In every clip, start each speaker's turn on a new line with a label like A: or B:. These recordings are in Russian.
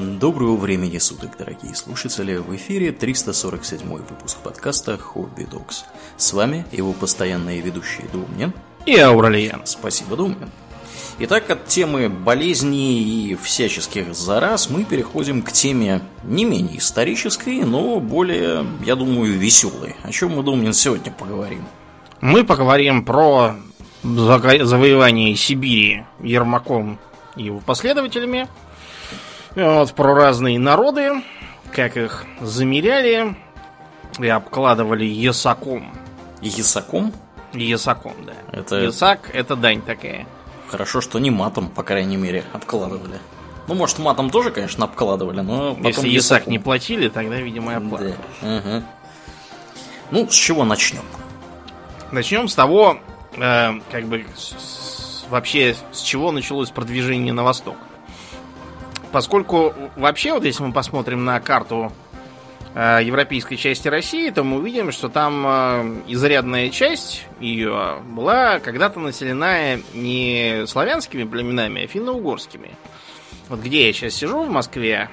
A: Доброго времени суток, дорогие слушатели! В эфире 347 выпуск подкаста «Хобби Докс». С вами его постоянные ведущие Думнин
B: и Ауралиен.
A: Спасибо, Думнин. Итак, от темы болезней и всяческих зараз мы переходим к теме не менее исторической, но более, я думаю, веселой. О чем мы, Думнин, сегодня поговорим?
B: Мы поговорим про завоевание Сибири Ермаком и его последователями, вот, про разные народы, как их замеряли и обкладывали ясаком.
A: Ясаком?
B: Ясаком, да.
A: Это...
B: Ясак это дань такая.
A: Хорошо, что не матом, по крайней мере, обкладывали. Ну, может, матом тоже, конечно, обкладывали, но потом
B: Если ясак не платили, тогда, видимо, и обкладывали.
A: Да. Угу. Ну, с чего начнем?
B: Начнем с того, э, как бы с, вообще с чего началось продвижение на восток. Поскольку вообще, вот если мы посмотрим на карту э, европейской части России, то мы увидим, что там э, изрядная часть ее была когда-то населена не славянскими племенами, а финно-угорскими. Вот где я сейчас сижу, в Москве,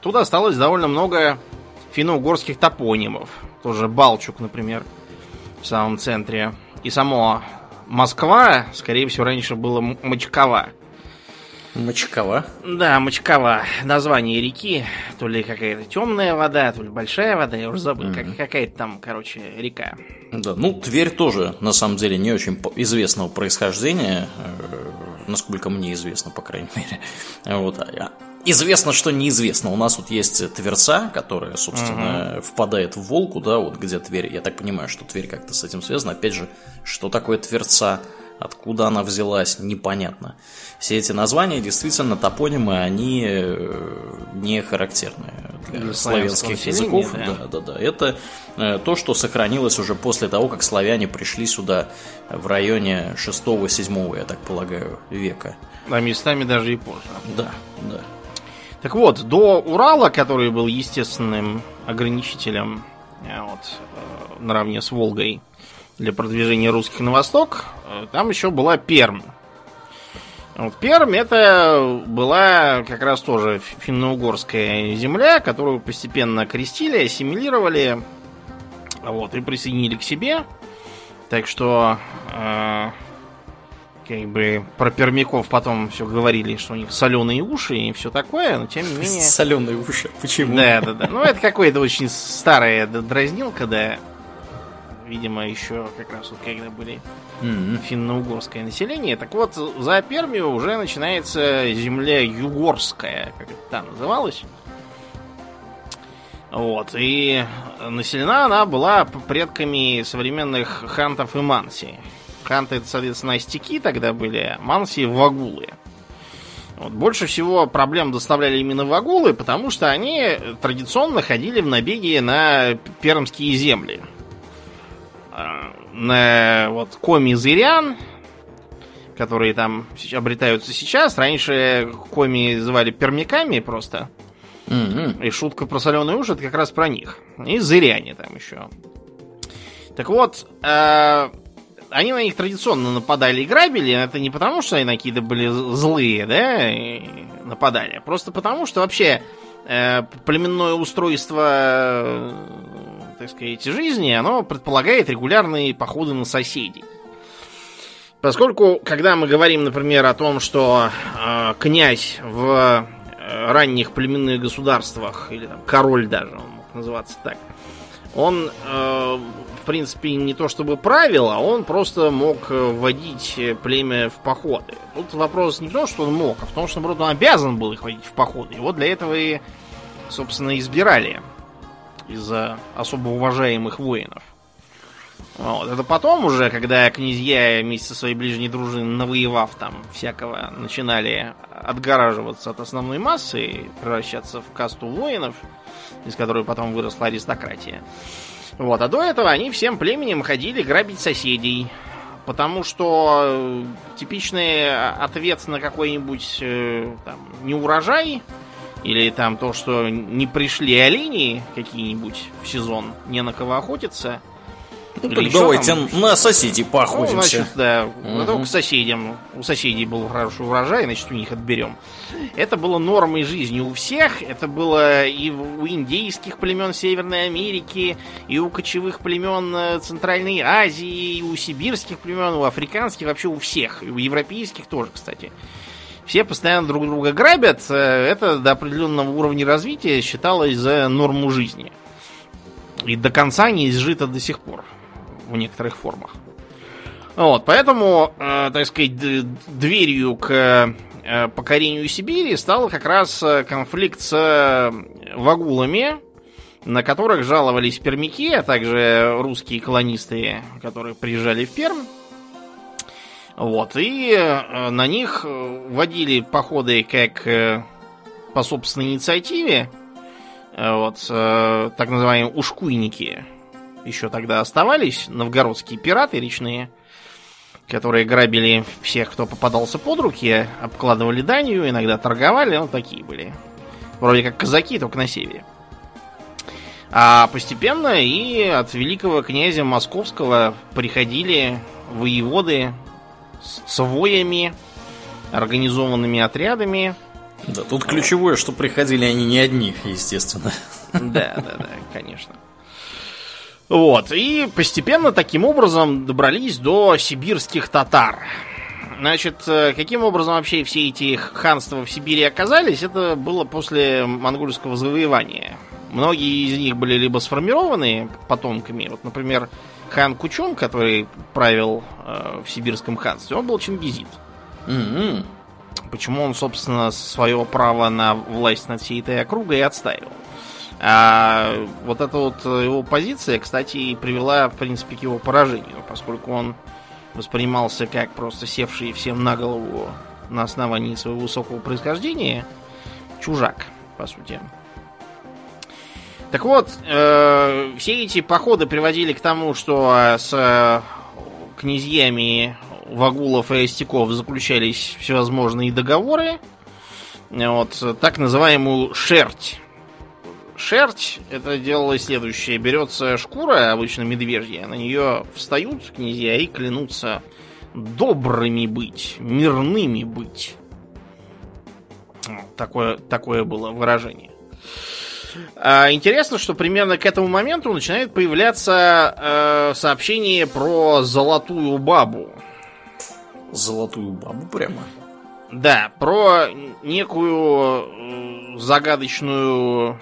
B: тут осталось довольно много финно-угорских топонимов. Тоже Балчук, например, в самом центре. И само Москва, скорее всего, раньше было Мочкова.
A: Мочкова?
B: Да, Мочкова. Название реки. То ли какая-то темная вода, то ли большая вода. Я уже забыл. Mm-hmm. Как, какая-то там, короче, река.
A: Да, ну, Тверь тоже, на самом деле, не очень известного происхождения. Э, насколько мне известно, по крайней мере. Вот. А известно, что неизвестно. У нас вот есть Тверца, которая, собственно, угу. впадает в Волку, да, вот где Тверь. Я так понимаю, что Тверь как-то с этим связана. Опять же, что такое Тверца? Откуда она взялась, непонятно. Все эти названия, действительно, топонимы, они э, не характерны для, для славянских языков. Да. да, да, да. Это э, то, что сохранилось уже после того, как славяне пришли сюда в районе 6-7, я так полагаю, века.
B: А местами даже и позже.
A: Да, да.
B: Так вот, до Урала, который был естественным ограничителем э, вот, наравне с Волгой, для продвижения русских на восток, э, там еще была Перм. Вот Пермь это была как раз тоже финно-угорская земля, которую постепенно крестили, ассимилировали вот, и присоединили к себе. Так что э, как бы про пермяков потом все говорили, что у них соленые уши и все такое, но тем не менее...
A: Соленые уши, почему?
B: Да, да, да. Ну, это какое-то очень старое дразнилка, да видимо, еще как раз вот когда были mm-hmm. финно-угорское население. Так вот, за Пермию уже начинается земля югорская, как это там называлось. Вот, и населена она была предками современных хантов и манси. Ханты, это, соответственно, астики тогда были, манси – вагулы. Вот, больше всего проблем доставляли именно вагулы, потому что они традиционно ходили в набеги на пермские земли на вот коми зырян, которые там обретаются сейчас. Раньше коми звали пермяками просто. Mm-hmm. И шутка про соленые уши это как раз про них. И зыряне там еще. Так вот, э, они на них традиционно нападали и грабили. Это не потому, что они какие-то были злые, да, и нападали. А просто потому, что вообще э, племенное устройство так сказать, жизни, оно предполагает регулярные походы на соседей. Поскольку, когда мы говорим, например, о том, что э, князь в э, ранних племенных государствах, или там, король даже, он мог называться так, он, э, в принципе, не то чтобы правил, а он просто мог вводить племя в походы. Тут вопрос не в том, что он мог, а в том, что, наоборот, он обязан был их водить в походы. Вот для этого и, собственно, избирали из-за особо уважаемых воинов. Вот. Это потом уже, когда князья вместе со своей ближней дружиной, навоевав там всякого, начинали отгораживаться от основной массы и превращаться в касту воинов, из которой потом выросла аристократия. Вот. А до этого они всем племенем ходили грабить соседей. Потому что э, типичный ответ на какой-нибудь э, там, неурожай или там то, что не пришли олени какие-нибудь в сезон, не на кого охотиться.
A: Ну, так давайте там? на соседей поохотимся. Ну, значит,
B: да, угу. только к соседям. У соседей был хороший урожай, значит, у них отберем. Это было нормой жизни у всех. Это было и у индейских племен Северной Америки, и у кочевых племен э, Центральной Азии, и у сибирских племен, у африканских, вообще у всех. И у европейских тоже, кстати. Все постоянно друг друга грабят. Э, это до определенного уровня развития считалось за норму жизни. И до конца не изжито до сих пор в некоторых формах. Вот, поэтому, э, так сказать, дверью к э, покорению Сибири стал как раз э, конфликт с э, вагулами, на которых жаловались пермяки, а также русские колонисты, которые приезжали в Перм. Вот, и э, на них водили походы как э, по собственной инициативе, э, вот, э, так называемые ушкуйники – еще тогда оставались новгородские пираты речные, которые грабили всех, кто попадался под руки, обкладывали данью, иногда торговали, ну такие были. Вроде как казаки, только на севере. А постепенно и от великого князя Московского приходили воеводы с воями, организованными отрядами.
A: Да, тут ключевое, что приходили они не одни, естественно.
B: Да, да, да, конечно. Вот, и постепенно таким образом добрались до сибирских татар. Значит, э, каким образом вообще все эти ханства в Сибири оказались, это было после монгольского завоевания. Многие из них были либо сформированы потомками, вот, например, хан Кучон, который правил э, в сибирском ханстве, он был чингизит. Mm-hmm. Почему он, собственно, свое право на власть над всей этой округой отстаивал. А вот эта вот его позиция, кстати, привела, в принципе, к его поражению, поскольку он воспринимался как просто севший всем на голову на основании своего высокого происхождения чужак, по сути. Так вот, э, все эти походы приводили к тому, что с э, князьями Вагулов и Остяков заключались всевозможные договоры. Вот, так называемую шерть Шерсть это делалось следующее. Берется шкура, обычно медвежья, на нее встают князья и клянутся добрыми быть, мирными быть. Такое, такое было выражение. А, интересно, что примерно к этому моменту начинает появляться э, сообщение про золотую бабу.
A: Золотую бабу прямо?
B: Да, про некую э, загадочную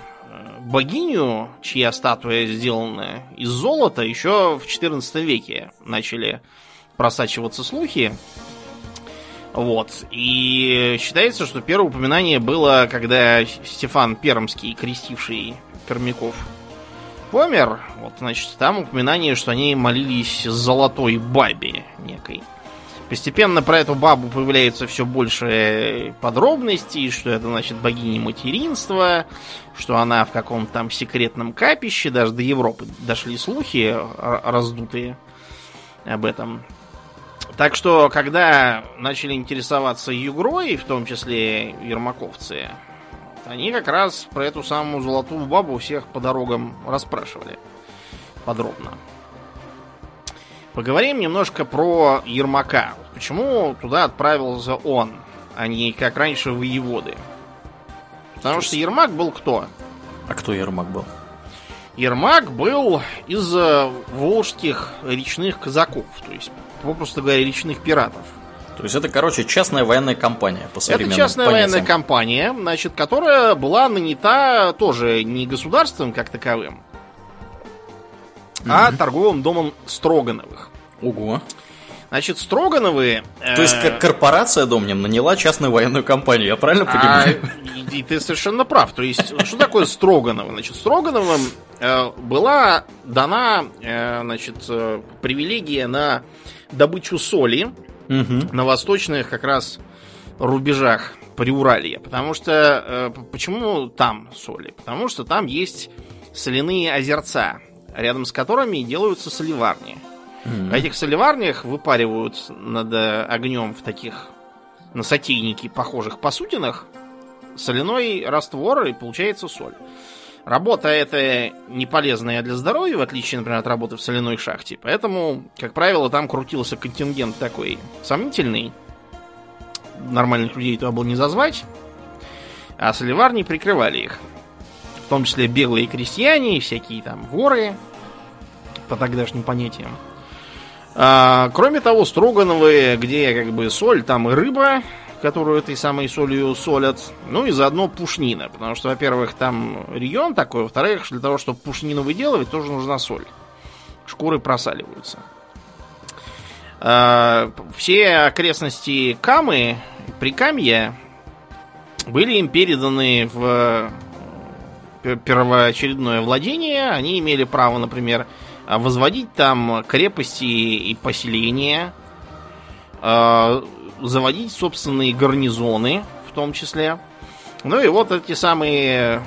B: богиню, чья статуя сделана из золота, еще в XIV веке начали просачиваться слухи. Вот. И считается, что первое упоминание было, когда Стефан Пермский, крестивший пермяков, помер. Вот, значит, там упоминание, что они молились золотой бабе некой. Постепенно про эту бабу появляется все больше подробностей, что это значит богиня материнства, что она в каком-то там секретном капище, даже до Европы дошли слухи раздутые об этом. Так что, когда начали интересоваться Югрой, в том числе ермаковцы, они как раз про эту самую золотую бабу всех по дорогам расспрашивали подробно. Поговорим немножко про Ермака. Почему туда отправился он, а не как раньше воеводы? Потому что Ермак был кто?
A: А кто Ермак был?
B: Ермак был из э, волжских речных казаков, то есть, попросту говоря, речных пиратов.
A: То есть это, короче, частная военная компания по
B: современным Это частная понятиям. военная компания, значит, которая была нанята тоже не государством как таковым, mm-hmm. а торговым домом Строгановых.
A: Ого.
B: Значит, Строгановы...
A: То есть э, корпорация Домнин наняла частную военную компанию, я правильно а, понимаю?
B: А, и, и ты совершенно прав. То есть, что такое Строгановы? Значит, Строгановым э, была дана э, значит, э, привилегия на добычу соли угу. на восточных как раз рубежах Приуралья. Потому что... Э, почему там соли? Потому что там есть соляные озерца, рядом с которыми делаются соливарни. Mm-hmm. А этих соливарнях выпаривают над э, огнем в таких на сотейники, похожих посудинах, соляной раствор, и получается соль. Работа эта не полезная для здоровья, в отличие, например, от работы в соляной шахте. Поэтому, как правило, там крутился контингент такой сомнительный. Нормальных людей туда было не зазвать. А соливарни прикрывали их. В том числе белые крестьяне всякие там воры по тогдашним понятиям. А, кроме того, Строгановы, где как бы соль, там и рыба, которую этой самой солью солят. Ну и заодно пушнина. Потому что, во-первых, там регион такой, во-вторых, для того, чтобы пушнину выделывать, тоже нужна соль. Шкуры просаливаются. А, все окрестности Камы, Прикамья, были им переданы в первоочередное владение. Они имели право, например, возводить там крепости и поселения, а, заводить собственные гарнизоны, в том числе. Ну и вот эти самые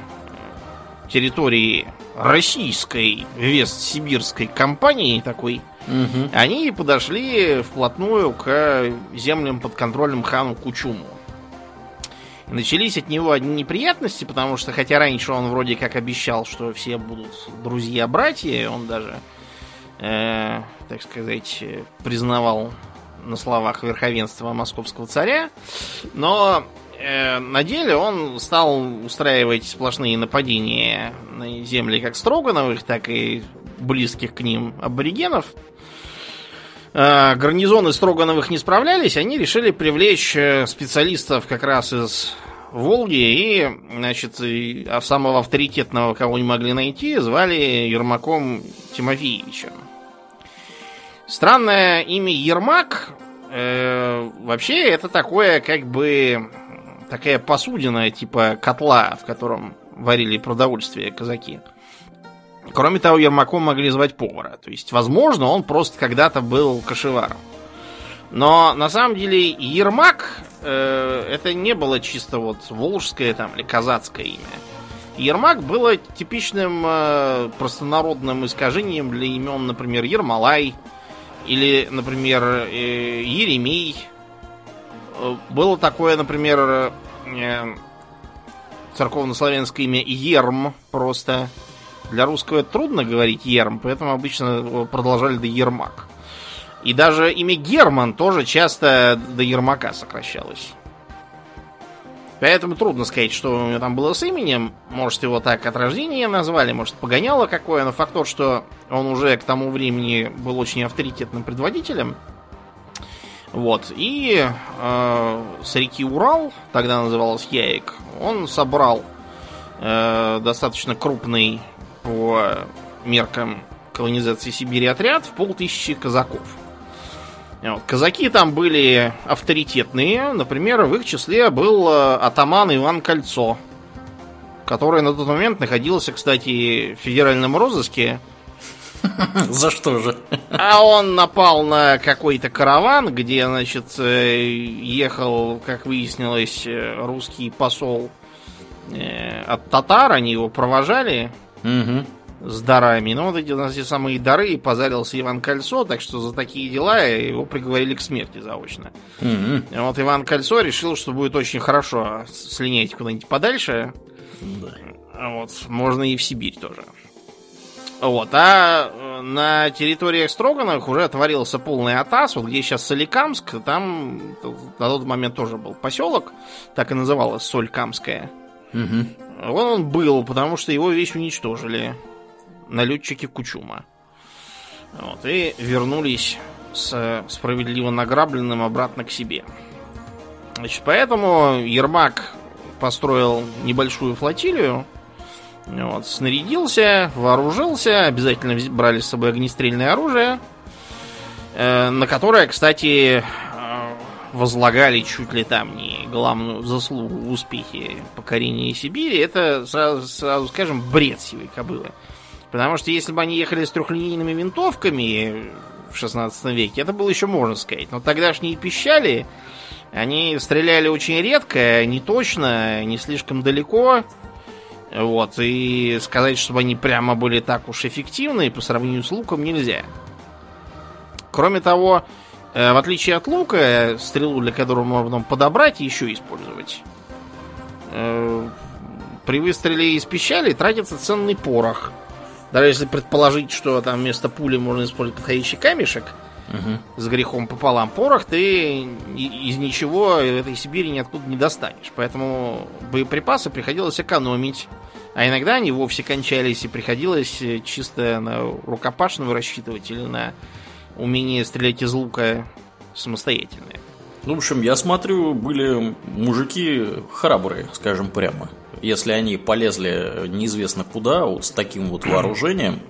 B: территории российской Вест-Сибирской компании такой, угу. они подошли вплотную к землям под контролем хану Кучуму. Начались от него одни неприятности, потому что хотя раньше он вроде как обещал, что все будут друзья-братья, он даже, э, так сказать, признавал на словах верховенства московского царя, но э, на деле он стал устраивать сплошные нападения на земли как Строгановых, так и близких к ним аборигенов. Э, гарнизоны Строгановых не справлялись, они решили привлечь э, специалистов как раз из Волги и, значит, а самого авторитетного, кого не могли найти, звали Ермаком Тимофеевичем. Странное имя Ермак э, вообще это такое как бы такая посудина типа котла, в котором варили продовольствие казаки. Кроме того, Ермаком могли звать повара. То есть, возможно, он просто когда-то был кошеваром. Но на самом деле Ермак э, это не было чисто вот волжское там или казацкое имя. Ермак было типичным э, простонародным искажением для имен, например, Ермолай, или, например, э, Еремей. Э, было такое, например, э, церковнославянское имя Ерм просто. Для русского трудно говорить Ерм, поэтому обычно продолжали до Ермак. И даже имя Герман тоже часто до Ермака сокращалось. Поэтому трудно сказать, что у него там было с именем. Может, его так от рождения назвали, может, погоняло какое, но факт тот, что он уже к тому времени был очень авторитетным предводителем. Вот. И э, с реки Урал, тогда называлась Яек, он собрал э, достаточно крупный по меркам колонизации Сибири отряд в полтысячи казаков. Вот. Казаки там были авторитетные. Например, в их числе был э, атаман Иван Кольцо, который на тот момент находился, кстати, в федеральном розыске.
A: За что же?
B: А он напал на какой-то караван, где, значит, э, ехал, как выяснилось, э, русский посол от татар. Они его провожали. Угу с дарами. Но вот эти эти самые дары позарился Иван Кольцо, так что за такие дела его приговорили к смерти заочно. Mm-hmm. Вот Иван Кольцо решил, что будет очень хорошо слинять куда-нибудь подальше. Да. Вот, можно и в Сибирь тоже. Вот, а э, на территориях Строгановых уже отворился полный атас, вот где сейчас Соликамск, там на тот момент тоже был поселок, так и называлось Солькамская. Угу. Вон он был, потому что его весь уничтожили налетчики Кучума. Вот, и вернулись с справедливо награбленным обратно к себе. Значит, поэтому Ермак построил небольшую флотилию, вот, снарядился, вооружился, обязательно брали с собой огнестрельное оружие, э, на которое, кстати, э, возлагали чуть ли там не главную заслугу в успехе покорения Сибири. Это, сразу, сразу скажем, бред сивой кобылы. Потому что если бы они ехали с трехлинейными винтовками в 16 веке, это было еще можно сказать. Но тогдашние пищали, они стреляли очень редко, не точно, не слишком далеко. Вот, и сказать, чтобы они прямо были так уж эффективны по сравнению с луком нельзя. Кроме того, э, в отличие от лука, стрелу, для которого можно подобрать и еще использовать. Э, при выстреле из пищали тратится ценный порох. Даже если предположить, что там вместо пули можно использовать подходящий камешек угу. с грехом пополам, порох ты из ничего в этой Сибири ниоткуда не достанешь. Поэтому боеприпасы приходилось экономить. А иногда они вовсе кончались, и приходилось чисто на рукопашную рассчитывать или на умение стрелять из лука самостоятельное.
A: Ну, в общем, я смотрю, были мужики храбрые, скажем прямо. Если они полезли неизвестно куда, вот с таким вот вооружением,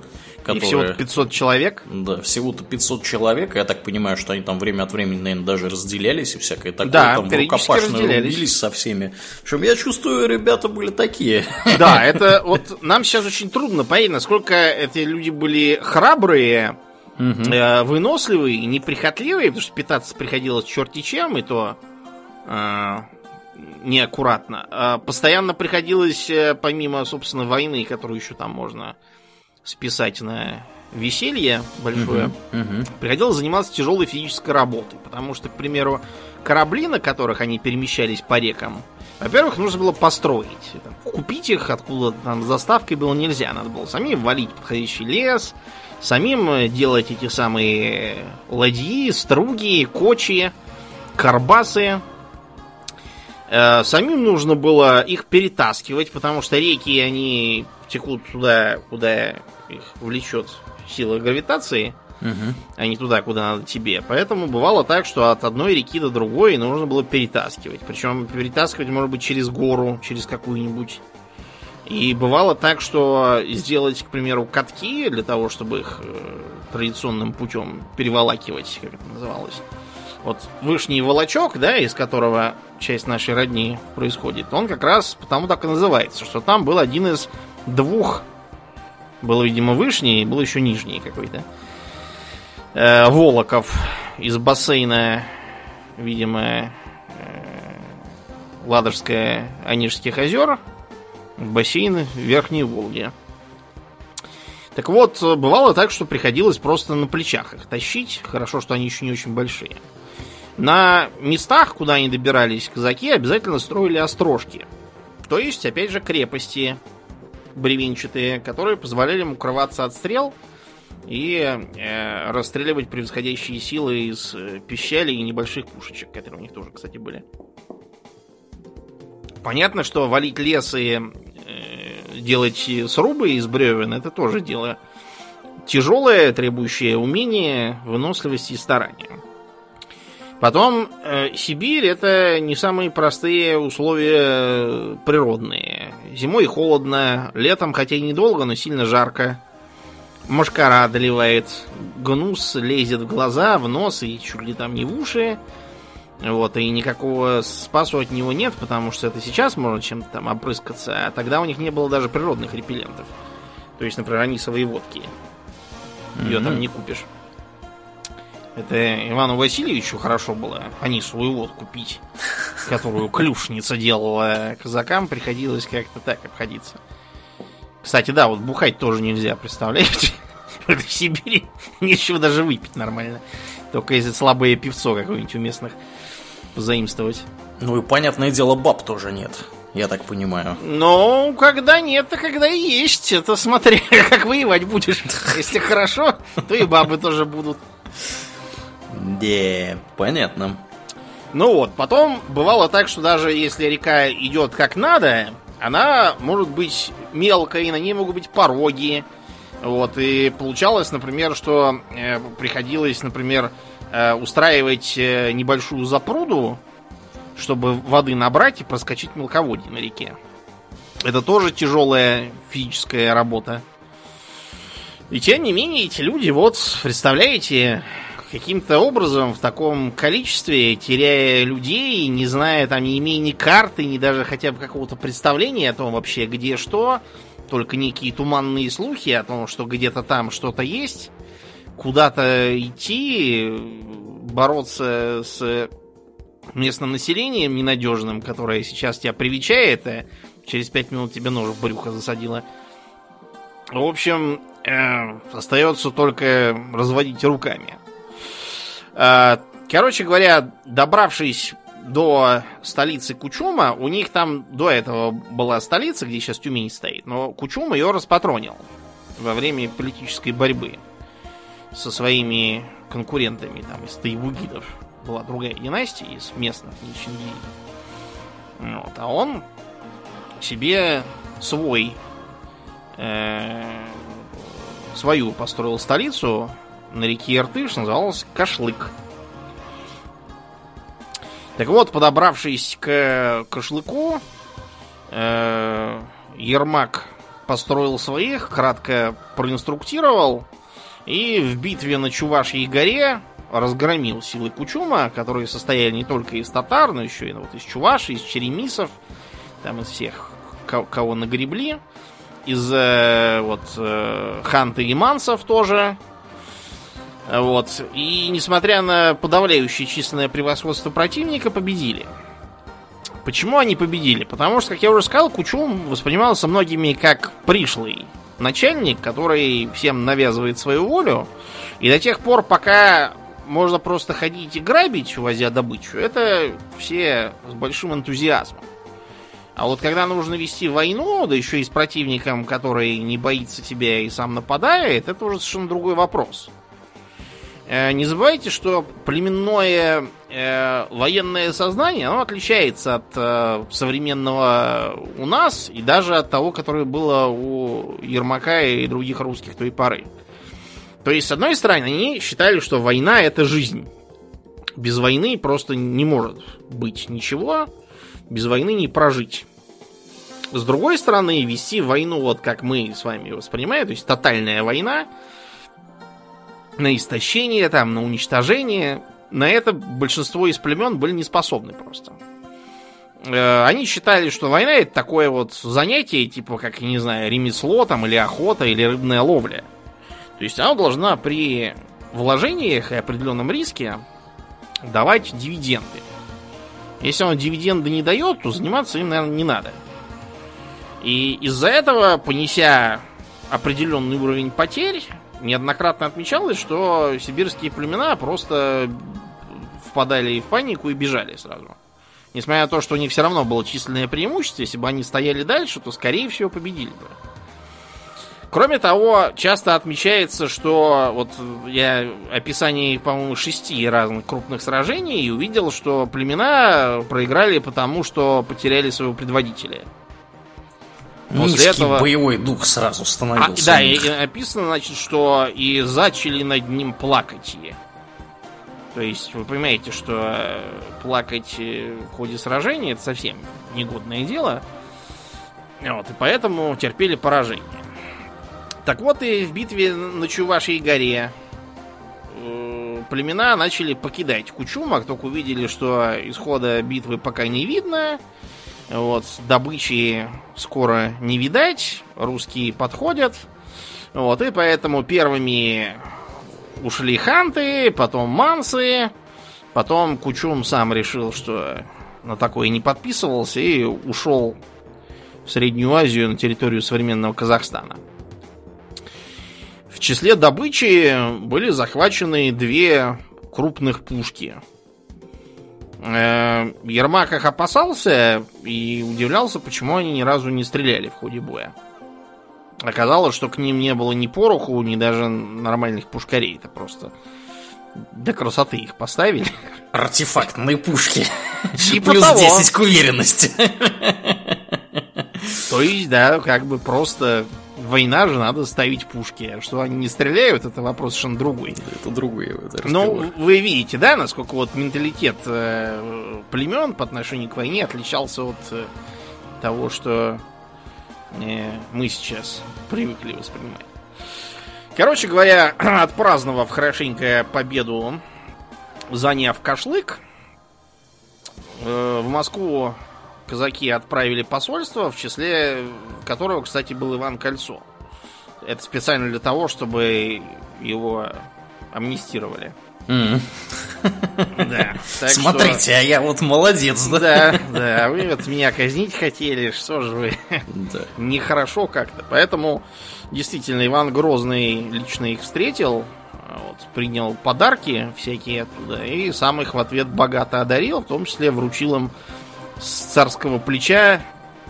B: которое... И всего-то 500 человек?
A: Да, всего-то 500 человек. Я так понимаю, что они там время от времени, наверное, даже разделялись и всякое такое.
B: Да,
A: там
B: рукопашно
A: рубились со всеми. В общем, я чувствую, ребята были такие.
B: Да, это вот нам сейчас очень трудно понять, насколько эти люди были храбрые, угу. э, выносливые и неприхотливые, потому что питаться приходилось черти чем, и то э, неаккуратно. А постоянно приходилось, э, помимо, собственно, войны, которую еще там можно списать на веселье большое, угу, угу. приходилось заниматься тяжелой физической работой, потому что, к примеру, корабли, на которых они перемещались по рекам, во-первых, нужно было построить. Купить их откуда там с доставкой было нельзя. Надо было самим валить подходящий лес, самим э, делать эти самые ладьи, струги, кочи, карбасы. Э, самим нужно было их перетаскивать, потому что реки, они текут туда, куда их влечет сила гравитации, угу. а не туда, куда надо тебе. Поэтому бывало так, что от одной реки до другой нужно было перетаскивать. Причем перетаскивать, может быть, через гору, через какую-нибудь. И бывало так, что сделать, к примеру, катки для того, чтобы их э, традиционным путем переволакивать, как это называлось. Вот вышний волочок, да, из которого часть нашей родни происходит, он как раз потому так и называется, что там был один из двух, был, видимо, вышний, был еще нижний какой-то, э, волоков из бассейна, видимо, э, Ладожская Онежских озер, в бассейн Верхней Волги. Так вот, бывало так, что приходилось просто на плечах их тащить. Хорошо, что они еще не очень большие. На местах, куда они добирались, казаки обязательно строили острожки. То есть, опять же, крепости бревенчатые, которые позволяли им укрываться от стрел и э, расстреливать превосходящие силы из э, пищали и небольших пушечек, которые у них тоже, кстати, были. Понятно, что валить лес и делать срубы из бревен, это тоже дело тяжелое, требующее умения, выносливости и старания. Потом э, Сибирь это не самые простые условия природные. Зимой холодно, летом, хотя и недолго, но сильно жарко. Машкара одолевает, гнус лезет в глаза, в нос и чуть ли там не в уши. Вот, и никакого спасу от него нет, потому что это сейчас можно чем-то там опрыскаться, а тогда у них не было даже природных репеллентов. То есть, например, анисовые водки. Ее mm-hmm. там не купишь. Это Ивану Васильевичу хорошо было анисовую водку пить, которую клюшница делала казакам, приходилось как-то так обходиться. Кстати, да, вот бухать тоже нельзя, представляете? В Сибири нечего даже выпить нормально. Только если слабое певцо какое-нибудь у местных позаимствовать.
A: Ну и понятное дело, баб тоже нет. Я так понимаю.
B: Ну, когда нет, то когда и есть. Это смотри, как воевать будешь. Если хорошо, то и бабы тоже будут.
A: Да, понятно.
B: Ну вот, потом бывало так, что даже если река идет как надо, она может быть мелкой, на ней могут быть пороги. Вот, и получалось, например, что э, приходилось, например, Э, устраивать э, небольшую запруду, чтобы воды набрать и проскочить мелководье на реке. Это тоже тяжелая физическая работа. И тем не менее, эти люди, вот, представляете, каким-то образом в таком количестве, теряя людей, не зная, там, не имея ни карты, ни даже хотя бы какого-то представления о том вообще, где что, только некие туманные слухи о том, что где-то там что-то есть, куда-то идти, бороться с местным населением ненадежным, которое сейчас тебя привечает, а через пять минут тебе нож в брюхо засадило. В общем, э, остается только разводить руками. Э, короче говоря, добравшись до столицы Кучума, у них там до этого была столица, где сейчас Тюмень стоит, но Кучум ее распатронил во время политической борьбы со своими конкурентами, там, из Тайбугидов. Была другая династия из местных, не Чингизидов. Вот, а он себе свой э, свою построил столицу на реке Иртыш, называлась Кашлык. Так вот, подобравшись к Кашлыку, э, Ермак построил своих, кратко проинструктировал и в битве на Чувашьей горе разгромил силы Кучума, которые состояли не только из татар, но еще и ну, вот, из Чуваши, из черемисов, там из всех, кого нагребли из э, вот э, Ханта и Мансов тоже. Вот. И несмотря на подавляющее численное превосходство противника, победили. Почему они победили? Потому что, как я уже сказал, Кучум воспринимался многими как пришлый начальник, который всем навязывает свою волю. И до тех пор, пока можно просто ходить и грабить, увозя добычу, это все с большим энтузиазмом. А вот когда нужно вести войну, да еще и с противником, который не боится тебя и сам нападает, это уже совершенно другой вопрос. Э, не забывайте, что племенное э, военное сознание, оно отличается от э, современного у нас и даже от того, которое было у Ермака и других русских той поры. То есть, с одной стороны, они считали, что война это жизнь. Без войны просто не может быть ничего, без войны не прожить. С другой стороны, вести войну, вот как мы с вами воспринимаем, то есть тотальная война, на истощение, там, на уничтожение, на это большинство из племен были не способны просто. Э, они считали, что война это такое вот занятие, типа, как, не знаю, ремесло там, или охота, или рыбная ловля. То есть она должна при вложениях и определенном риске давать дивиденды. Если он дивиденды не дает, то заниматься им, наверное, не надо. И из-за этого, понеся определенный уровень потерь, неоднократно отмечалось, что сибирские племена просто впадали в панику и бежали сразу. Несмотря на то, что у них все равно было численное преимущество, если бы они стояли дальше, то, скорее всего, победили бы. Кроме того, часто отмечается, что вот я описание, по-моему, шести разных крупных сражений и увидел, что племена проиграли потому, что потеряли своего предводителя.
A: После Низкий этого... боевой дух сразу становился.
B: А, да, и, и написано, значит, что и зачали над ним плакать. То есть вы понимаете, что э, плакать э, в ходе сражения это совсем негодное дело. Вот, и поэтому терпели поражение. Так вот и в битве на Чувашьей горе э, племена начали покидать Кучума, только увидели, что исхода битвы пока не видно. Вот, добычи скоро не видать, русские подходят. Вот, и поэтому первыми ушли ханты, потом мансы, потом Кучум сам решил, что на такое не подписывался и ушел в Среднюю Азию на территорию современного Казахстана. В числе добычи были захвачены две крупных пушки – Ермак их опасался и удивлялся, почему они ни разу не стреляли в ходе боя. Оказалось, что к ним не было ни пороху, ни даже нормальных пушкарей. Это просто для красоты их поставили.
A: Артефактные пушки. Типа Плюс того. 10 к уверенности.
B: То есть, да, как бы просто война же надо ставить пушки. Что они не стреляют, это вопрос совершенно другой.
A: Это другой. Это
B: ну, вы видите, да, насколько вот менталитет э, племен по отношению к войне отличался от э, того, что э, мы сейчас привыкли воспринимать. Короче говоря, отпраздновав хорошенько победу, заняв Кашлык, э, в Москву казаки отправили посольство, в числе которого, кстати, был Иван Кольцо. Это специально для того, чтобы его амнистировали.
A: Mm. Да, Смотрите, что... а я вот молодец,
B: да? Да, да, вы вот меня казнить хотели, что же вы? Да. Нехорошо как-то. Поэтому, действительно, Иван Грозный лично их встретил вот, принял подарки всякие оттуда и сам их в ответ богато одарил, в том числе вручил им с царского плеча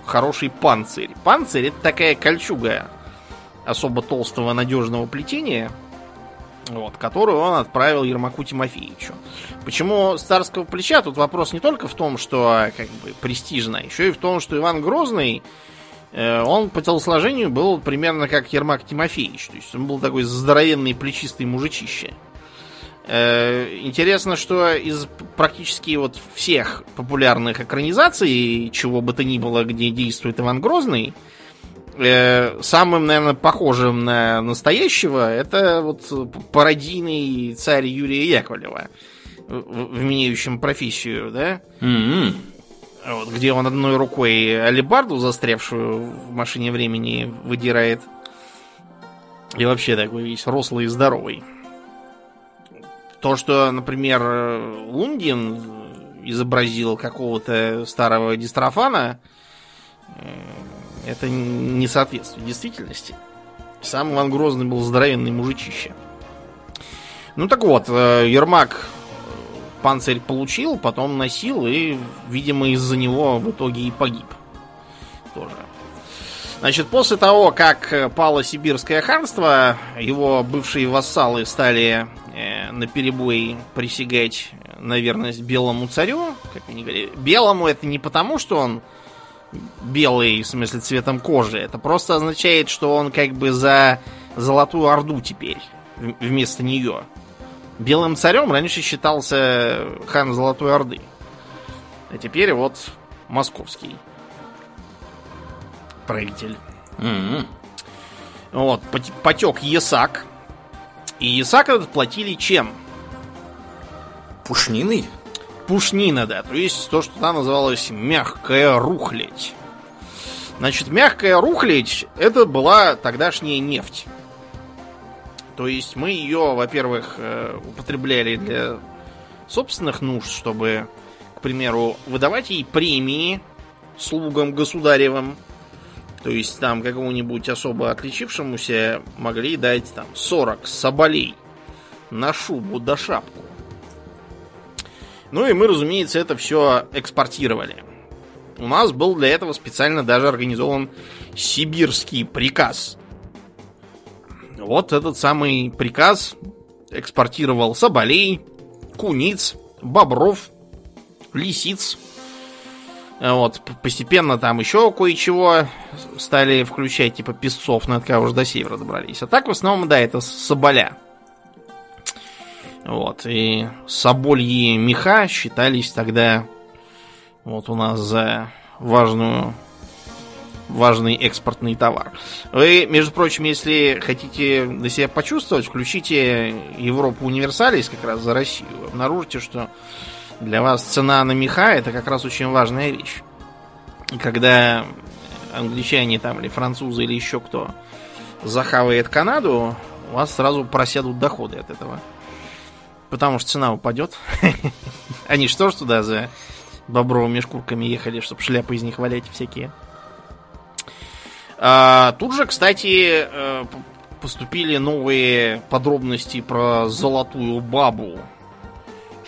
B: хороший панцирь. Панцирь это такая кольчуга особо толстого надежного плетения, вот, которую он отправил Ермаку Тимофеевичу. Почему с царского плеча? Тут вопрос не только в том, что как бы престижно, еще и в том, что Иван Грозный, э, он по телосложению был примерно как Ермак Тимофеевич. То есть он был такой здоровенный плечистый мужичище. Э, интересно, что из практически вот всех популярных экранизаций, чего бы то ни было, где действует Иван Грозный, э, самым, наверное, похожим на настоящего, это вот пародийный царь Юрия Яковлева, вменяющим профессию, да?
A: Mm-hmm.
B: Вот, где он одной рукой алибарду, застрявшую в машине времени, выдирает. И вообще такой весь рослый и здоровый. То, что, например, Лундин изобразил какого-то старого дистрофана, э, это не соответствует действительности. Сам Иван Грозный был здоровенный мужичище. Ну так вот, э, Ермак э, панцирь получил, потом носил и, видимо, из-за него в итоге и погиб. Тоже. Значит, после того, как пало сибирское ханство, его бывшие вассалы стали э, на перебой присягать на верность белому царю, как они говорили. Белому это не потому, что он белый, в смысле цветом кожи. Это просто означает, что он как бы за Золотую Орду теперь вместо нее. Белым царем раньше считался хан Золотой Орды. А теперь вот московский правитель.
A: Mm-hmm.
B: Вот, потек Есак. И этот платили чем?
A: Пушниной?
B: пушнина, да. То есть то, что там называлось мягкая рухлядь. Значит, мягкая рухлядь это была тогдашняя нефть. То есть мы ее, во-первых, э, употребляли для собственных нужд, чтобы, к примеру, выдавать ей премии слугам государевым. То есть там какому-нибудь особо отличившемуся могли дать там 40 соболей на шубу да шапку. Ну и мы, разумеется, это все экспортировали. У нас был для этого специально даже организован сибирский приказ. Вот этот самый приказ экспортировал соболей, куниц, бобров, лисиц. Вот, постепенно там еще кое-чего стали включать, типа песцов, на это уже до севера добрались. А так, в основном, да, это соболя. Вот, и собольи меха считались тогда вот у нас за важную важный экспортный товар. Вы, между прочим, если хотите на себя почувствовать, включите Европу Универсалис как раз за Россию. Обнаружите, что для вас цена на меха это как раз очень важная вещь. Когда англичане там или французы или еще кто захавает Канаду, у вас сразу просядут доходы от этого. Потому что цена упадет. Они что ж туда за бобровыми шкурками ехали, чтобы шляпы из них валять всякие. А, тут же, кстати, э, поступили новые подробности про золотую бабу.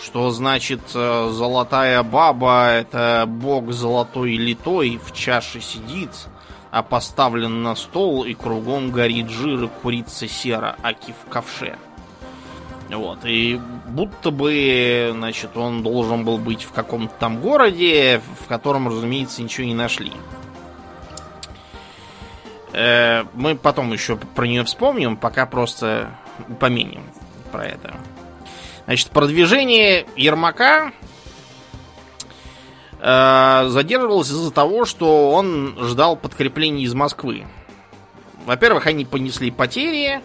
B: Что значит э, золотая баба? Это бог золотой литой в чаше сидит, а поставлен на стол и кругом горит жир и курица сера, аки в ковше. Вот, и будто бы, значит, он должен был быть в каком-то там городе, в котором, разумеется, ничего не нашли. Э, мы потом еще про нее вспомним, пока просто упомянем про это. Значит, продвижение Ермака э, задерживалось из-за того, что он ждал подкреплений из Москвы. Во-первых, они понесли потери,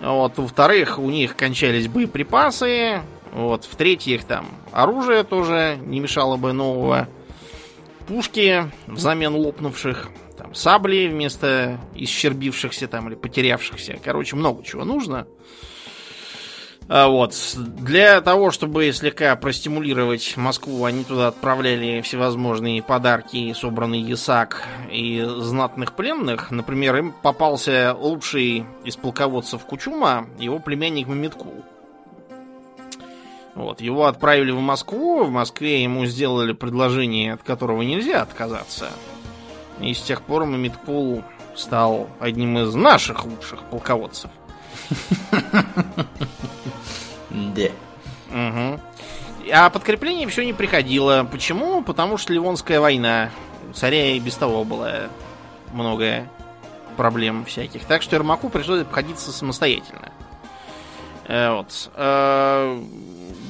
B: вот, во-вторых, у них кончались боеприпасы. Вот, в-третьих, там оружие тоже не мешало бы нового. Пушки взамен лопнувших. Там сабли вместо исчербившихся там или потерявшихся. Короче, много чего нужно. Вот. Для того, чтобы слегка простимулировать Москву, они туда отправляли всевозможные подарки, собранный ясак и знатных пленных. Например, им попался лучший из полководцев Кучума, его племянник Мамиткул. Вот, его отправили в Москву, в Москве ему сделали предложение, от которого нельзя отказаться. И с тех пор Мамиткул стал одним из наших лучших полководцев.
A: Да.
B: Угу. А подкрепление все не приходило. Почему? Потому что Ливонская война. У царя и без того было много проблем всяких. Так что Ермаку пришлось обходиться самостоятельно. Э, вот. Э,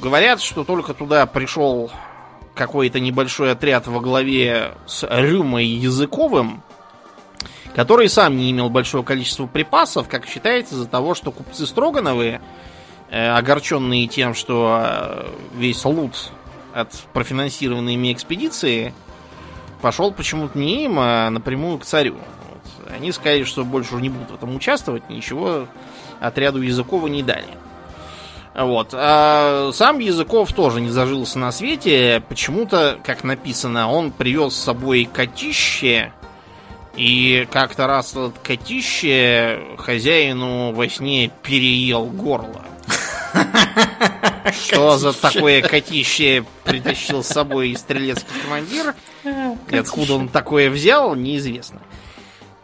B: говорят, что только туда пришел какой-то небольшой отряд во главе с Рюмой Языковым, который сам не имел большого количества припасов, как считается, из-за того, что купцы Строгановы Э, огорченные тем, что э, весь лут от профинансированной ими экспедиции пошел почему-то не им, а напрямую к царю. Вот. Они сказали, что больше уже не будут в этом участвовать, ничего отряду Языкова не дали. Вот. А сам Языков тоже не зажился на свете. Почему-то, как написано, он привез с собой котище. И как-то раз этот котище хозяину во сне переел горло. Что за такое котище притащил с собой стрелецкий командир? И откуда он такое взял, неизвестно.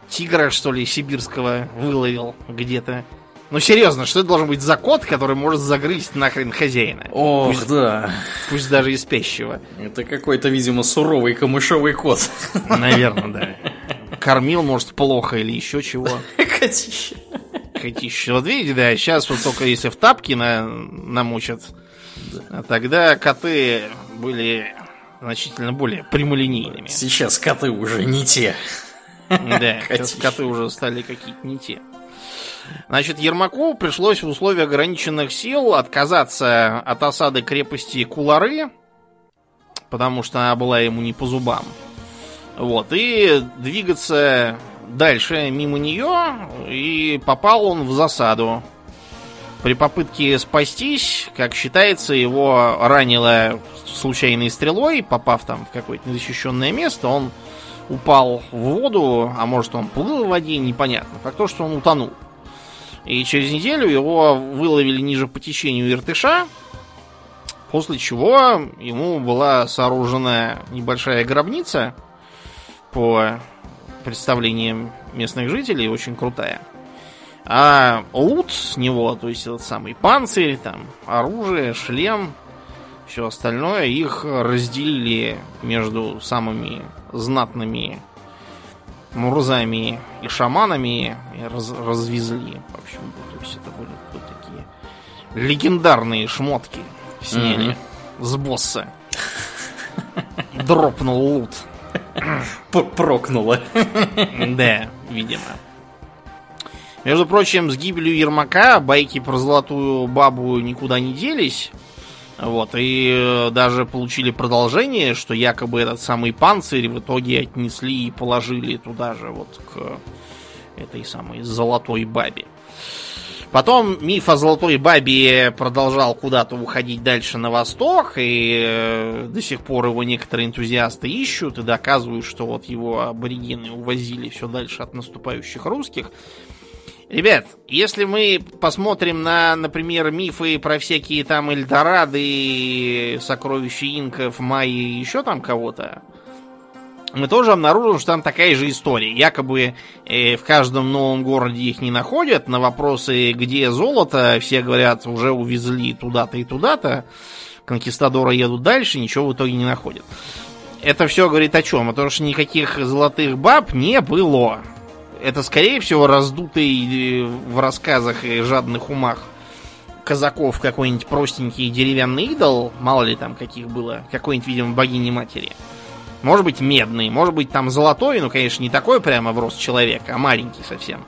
B: Тигра, что ли, сибирского выловил где-то. Ну, серьезно, что это должен быть за кот, который может загрызть нахрен хозяина?
A: Ох, пусть, да.
B: Пусть даже и спящего.
A: Это какой-то, видимо, суровый камышовый кот.
B: Наверное, да. Кормил, может, плохо или еще чего.
A: Котище
B: котище. Вот видите, да, сейчас вот только если в тапки на, намучат, а тогда коты были значительно более прямолинейными.
A: Сейчас коты уже не те.
B: Да, сейчас коты уже стали какие-то не те. Значит, Ермаку пришлось в условиях ограниченных сил отказаться от осады крепости Кулары, потому что она была ему не по зубам. Вот, и двигаться дальше мимо нее, и попал он в засаду. При попытке спастись, как считается, его ранило случайной стрелой, попав там в какое-то незащищенное место, он упал в воду, а может он плыл в воде, непонятно. Факт то, что он утонул. И через неделю его выловили ниже по течению Иртыша, после чего ему была сооружена небольшая гробница по представлением местных жителей очень крутая. А лут с него, то есть этот самый панцирь, там, оружие, шлем, все остальное, их разделили между самыми знатными мурзами и шаманами и раз, развезли. В общем, то есть это были вот такие легендарные шмотки сняли mm-hmm. с босса. Дропнул лут.
A: Прокнуло.
B: Да, видимо. Между прочим, с гибелью Ермака байки про золотую бабу никуда не делись. Вот, и э, даже получили продолжение, что якобы этот самый панцирь в итоге отнесли и положили туда же, вот к этой самой золотой бабе. Потом миф о Золотой Бабе продолжал куда-то уходить дальше на восток, и э, до сих пор его некоторые энтузиасты ищут и доказывают, что вот его аборигены увозили все дальше от наступающих русских. Ребят, если мы посмотрим на, например, мифы про всякие там Эльдорады, сокровища инков, майи и еще там кого-то, мы тоже обнаружим, что там такая же история. Якобы э, в каждом новом городе их не находят. На вопросы, где золото, все говорят, уже увезли туда-то и туда-то. Конкистадоры едут дальше, ничего в итоге не находят. Это все говорит о чем? О том, что никаких золотых баб не было. Это, скорее всего, раздутый э, в рассказах и жадных умах казаков какой-нибудь простенький деревянный идол, мало ли там каких было, какой-нибудь, видимо, богини-матери. Может быть медный, может быть там золотой, ну, конечно, не такой прямо в рост человека, а маленький совсем.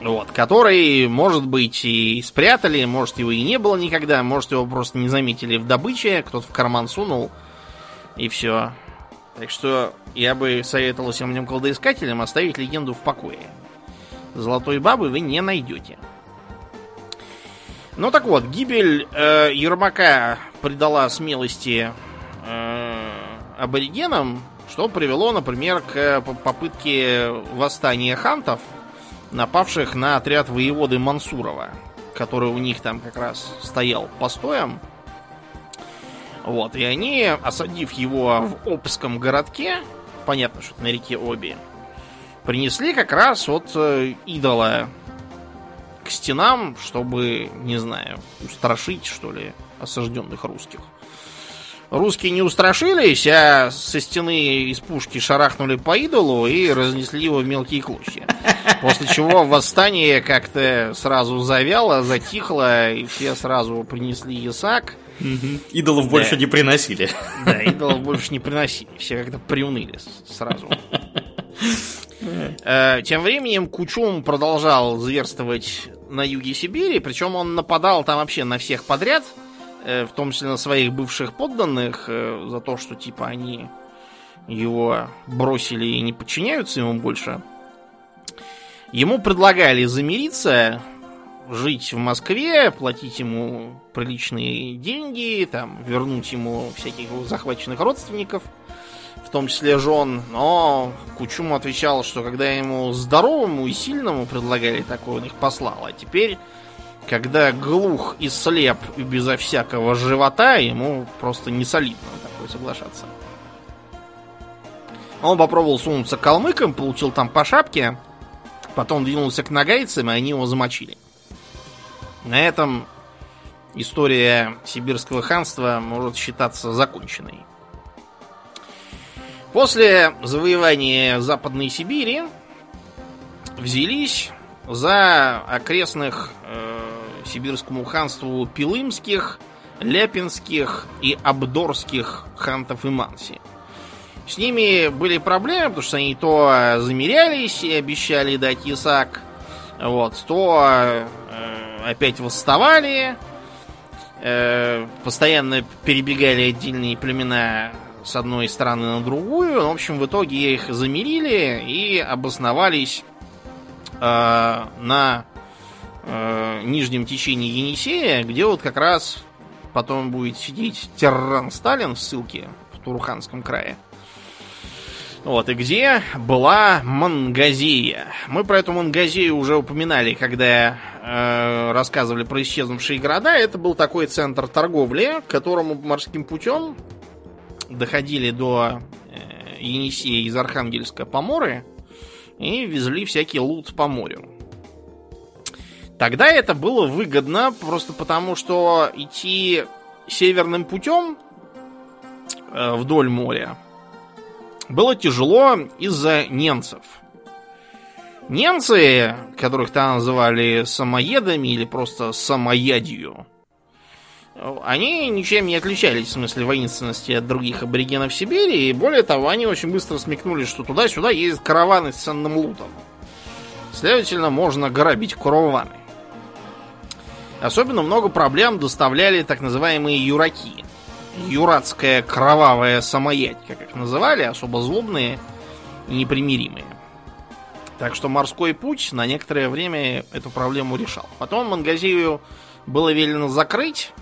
B: Вот, который, может быть, и спрятали, может, его и не было никогда, может, его просто не заметили в добыче, кто-то в карман сунул, и все. Так что я бы советовал всем этим колдоискателям оставить легенду в покое. Золотой бабы вы не найдете. Ну так вот, гибель э, Ермака придала смелости э, аборигенам, что привело, например, к попытке восстания хантов, напавших на отряд воеводы Мансурова, который у них там как раз стоял постоем. Вот, и они, осадив его в Обском городке, понятно, что на реке Оби, принесли как раз от э, идола к стенам, чтобы, не знаю, устрашить, что ли, осажденных русских. Русские не устрашились, а со стены из пушки шарахнули по идолу и разнесли его в мелкие клочья. После чего восстание как-то сразу завяло, затихло, и все сразу принесли ясак.
A: Идолов да. больше не приносили.
B: Да, идолов больше не приносили. Все как-то приуныли сразу. Э, тем временем Кучум продолжал зверствовать на юге Сибири, причем он нападал там вообще на всех подряд, в том числе на своих бывших подданных, э, за то, что типа они его бросили и не подчиняются ему больше. Ему предлагали замириться, жить в Москве, платить ему приличные деньги, там, вернуть ему всяких захваченных родственников – в том числе жен, но Кучум отвечал, что когда ему здоровому и сильному предлагали такое, он их послал, а теперь, когда глух и слеп и безо всякого живота, ему просто не солидно такое соглашаться. Он попробовал сунуться к калмыкам, получил там по шапке, потом двинулся к нагайцам, и они его замочили. На этом история сибирского ханства может считаться законченной. После завоевания Западной Сибири взялись за окрестных э, сибирскому ханству Пилымских, Ляпинских и Абдорских хантов и манси. С ними были проблемы, потому что они то замерялись и обещали дать ясак, вот, то э, опять восставали, э, постоянно перебегали отдельные племена с одной стороны на другую. В общем, в итоге их замерили и обосновались э, на э, нижнем течении Енисея, где вот как раз потом будет сидеть Терран Сталин в ссылке в Туруханском крае. Вот, и где была Мангазия. Мы про эту Мангазию уже упоминали, когда э, рассказывали про исчезнувшие города. Это был такой центр торговли, к которому морским путем доходили до э, Енисея из Архангельска по морю и везли всякий лут по морю. Тогда это было выгодно, просто потому что идти северным путем э, вдоль моря было тяжело из-за немцев. Немцы, которых там называли самоедами или просто самоядью, они ничем не отличались в смысле воинственности от других аборигенов Сибири, и более того, они очень быстро смекнули, что туда-сюда ездят караваны с ценным лутом. Следовательно, можно грабить караваны. Особенно много проблем доставляли так называемые юраки. Юратская кровавая самоядь, как их называли, особо злобные и непримиримые. Так что морской путь на некоторое время эту проблему решал. Потом Мангазию было велено закрыть,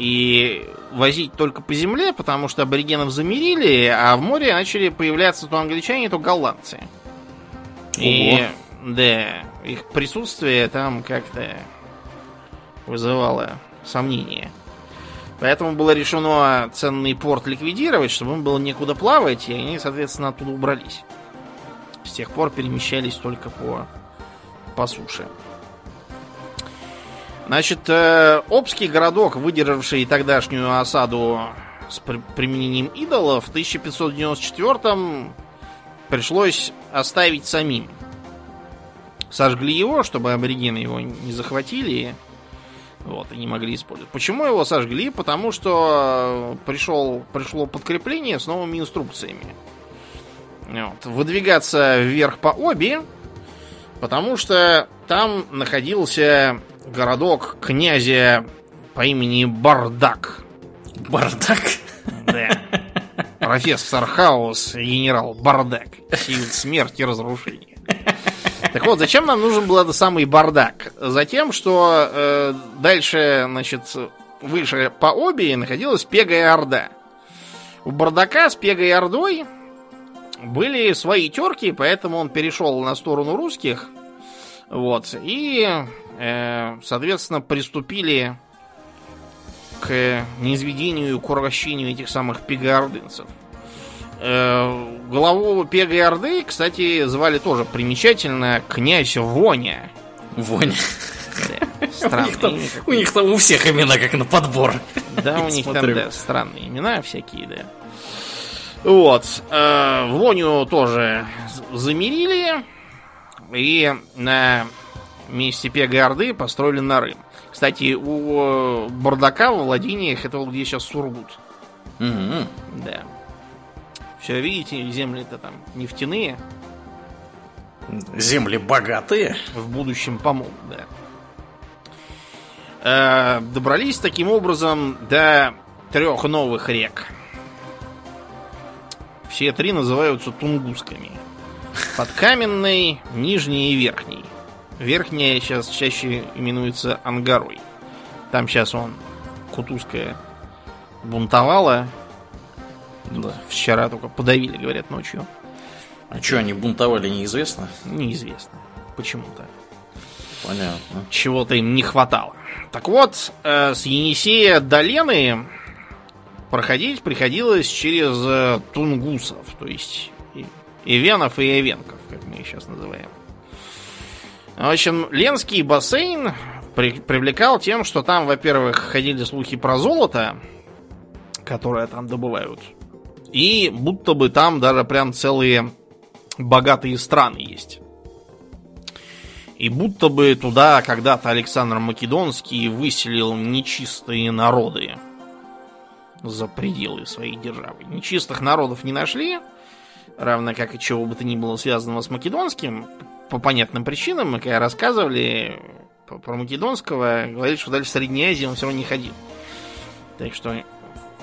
B: и возить только по земле, потому что аборигенов замерили, а в море начали появляться то англичане, то голландцы. Ого. И да, их присутствие там как-то вызывало сомнения. Поэтому было решено ценный порт ликвидировать, чтобы им было некуда плавать, и они, соответственно, оттуда убрались. С тех пор перемещались только по, по суше. Значит, э, Обский городок, выдержавший тогдашнюю осаду с применением идолов, в 1594-м пришлось оставить самим. Сожгли его, чтобы аборигены его не захватили. Вот, и не могли использовать. Почему его сожгли? Потому что пришел, пришло подкрепление с новыми инструкциями. Вот. Выдвигаться вверх по обе, потому что там находился городок князя по имени Бардак.
A: Бардак?
B: Да. Профессор Хаус, генерал Бардак. Сил смерти и разрушения. Так вот, зачем нам нужен был этот самый бардак? Затем, что э, дальше, значит, выше по обе находилась Пега и Орда. У бардака с Пегой и Ордой были свои терки, поэтому он перешел на сторону русских. Вот. И, э, соответственно, приступили к низведению и к уращению этих самых пегоордынцев. Э, главу Пега Орды, кстати, звали тоже примечательно князь Воня.
A: Воня. Странные. У них, там, у них там у всех имена как на подбор.
B: Да, у них там, да, странные имена всякие, да. Вот. Э, Воню тоже замерили. И на месте Пега Орды построили Нарым. Кстати, у Бардака во владениях это вот где сейчас Сургут.
A: Угу.
B: Да. Все, видите, земли-то там нефтяные.
A: Земли богатые.
B: В будущем помогут, да. Э, добрались таким образом до трех новых рек. Все три называются Тунгусками. Подкаменной, Нижней и Верхней. Верхняя сейчас чаще именуется Ангарой. Там сейчас он Кутузская бунтовала, да. Вчера только подавили, говорят, ночью.
A: А что, они бунтовали, неизвестно?
B: Неизвестно. Почему-то.
A: Понятно.
B: Чего-то им не хватало. Так вот, э, с Енисея до Лены проходить приходилось через э, тунгусов, то есть Ивенов и Эвенков, как мы их сейчас называем. В общем, Ленский бассейн при, привлекал тем, что там, во-первых, ходили слухи про золото, которое там добывают. И будто бы там даже прям целые богатые страны есть. И будто бы туда когда-то Александр Македонский выселил нечистые народы за пределы своей державы. Нечистых народов не нашли, равно как и чего бы то ни было связанного с Македонским. По понятным причинам, мы когда рассказывали про Македонского, говорили, что дальше в Средней Азии он все равно не ходил. Так что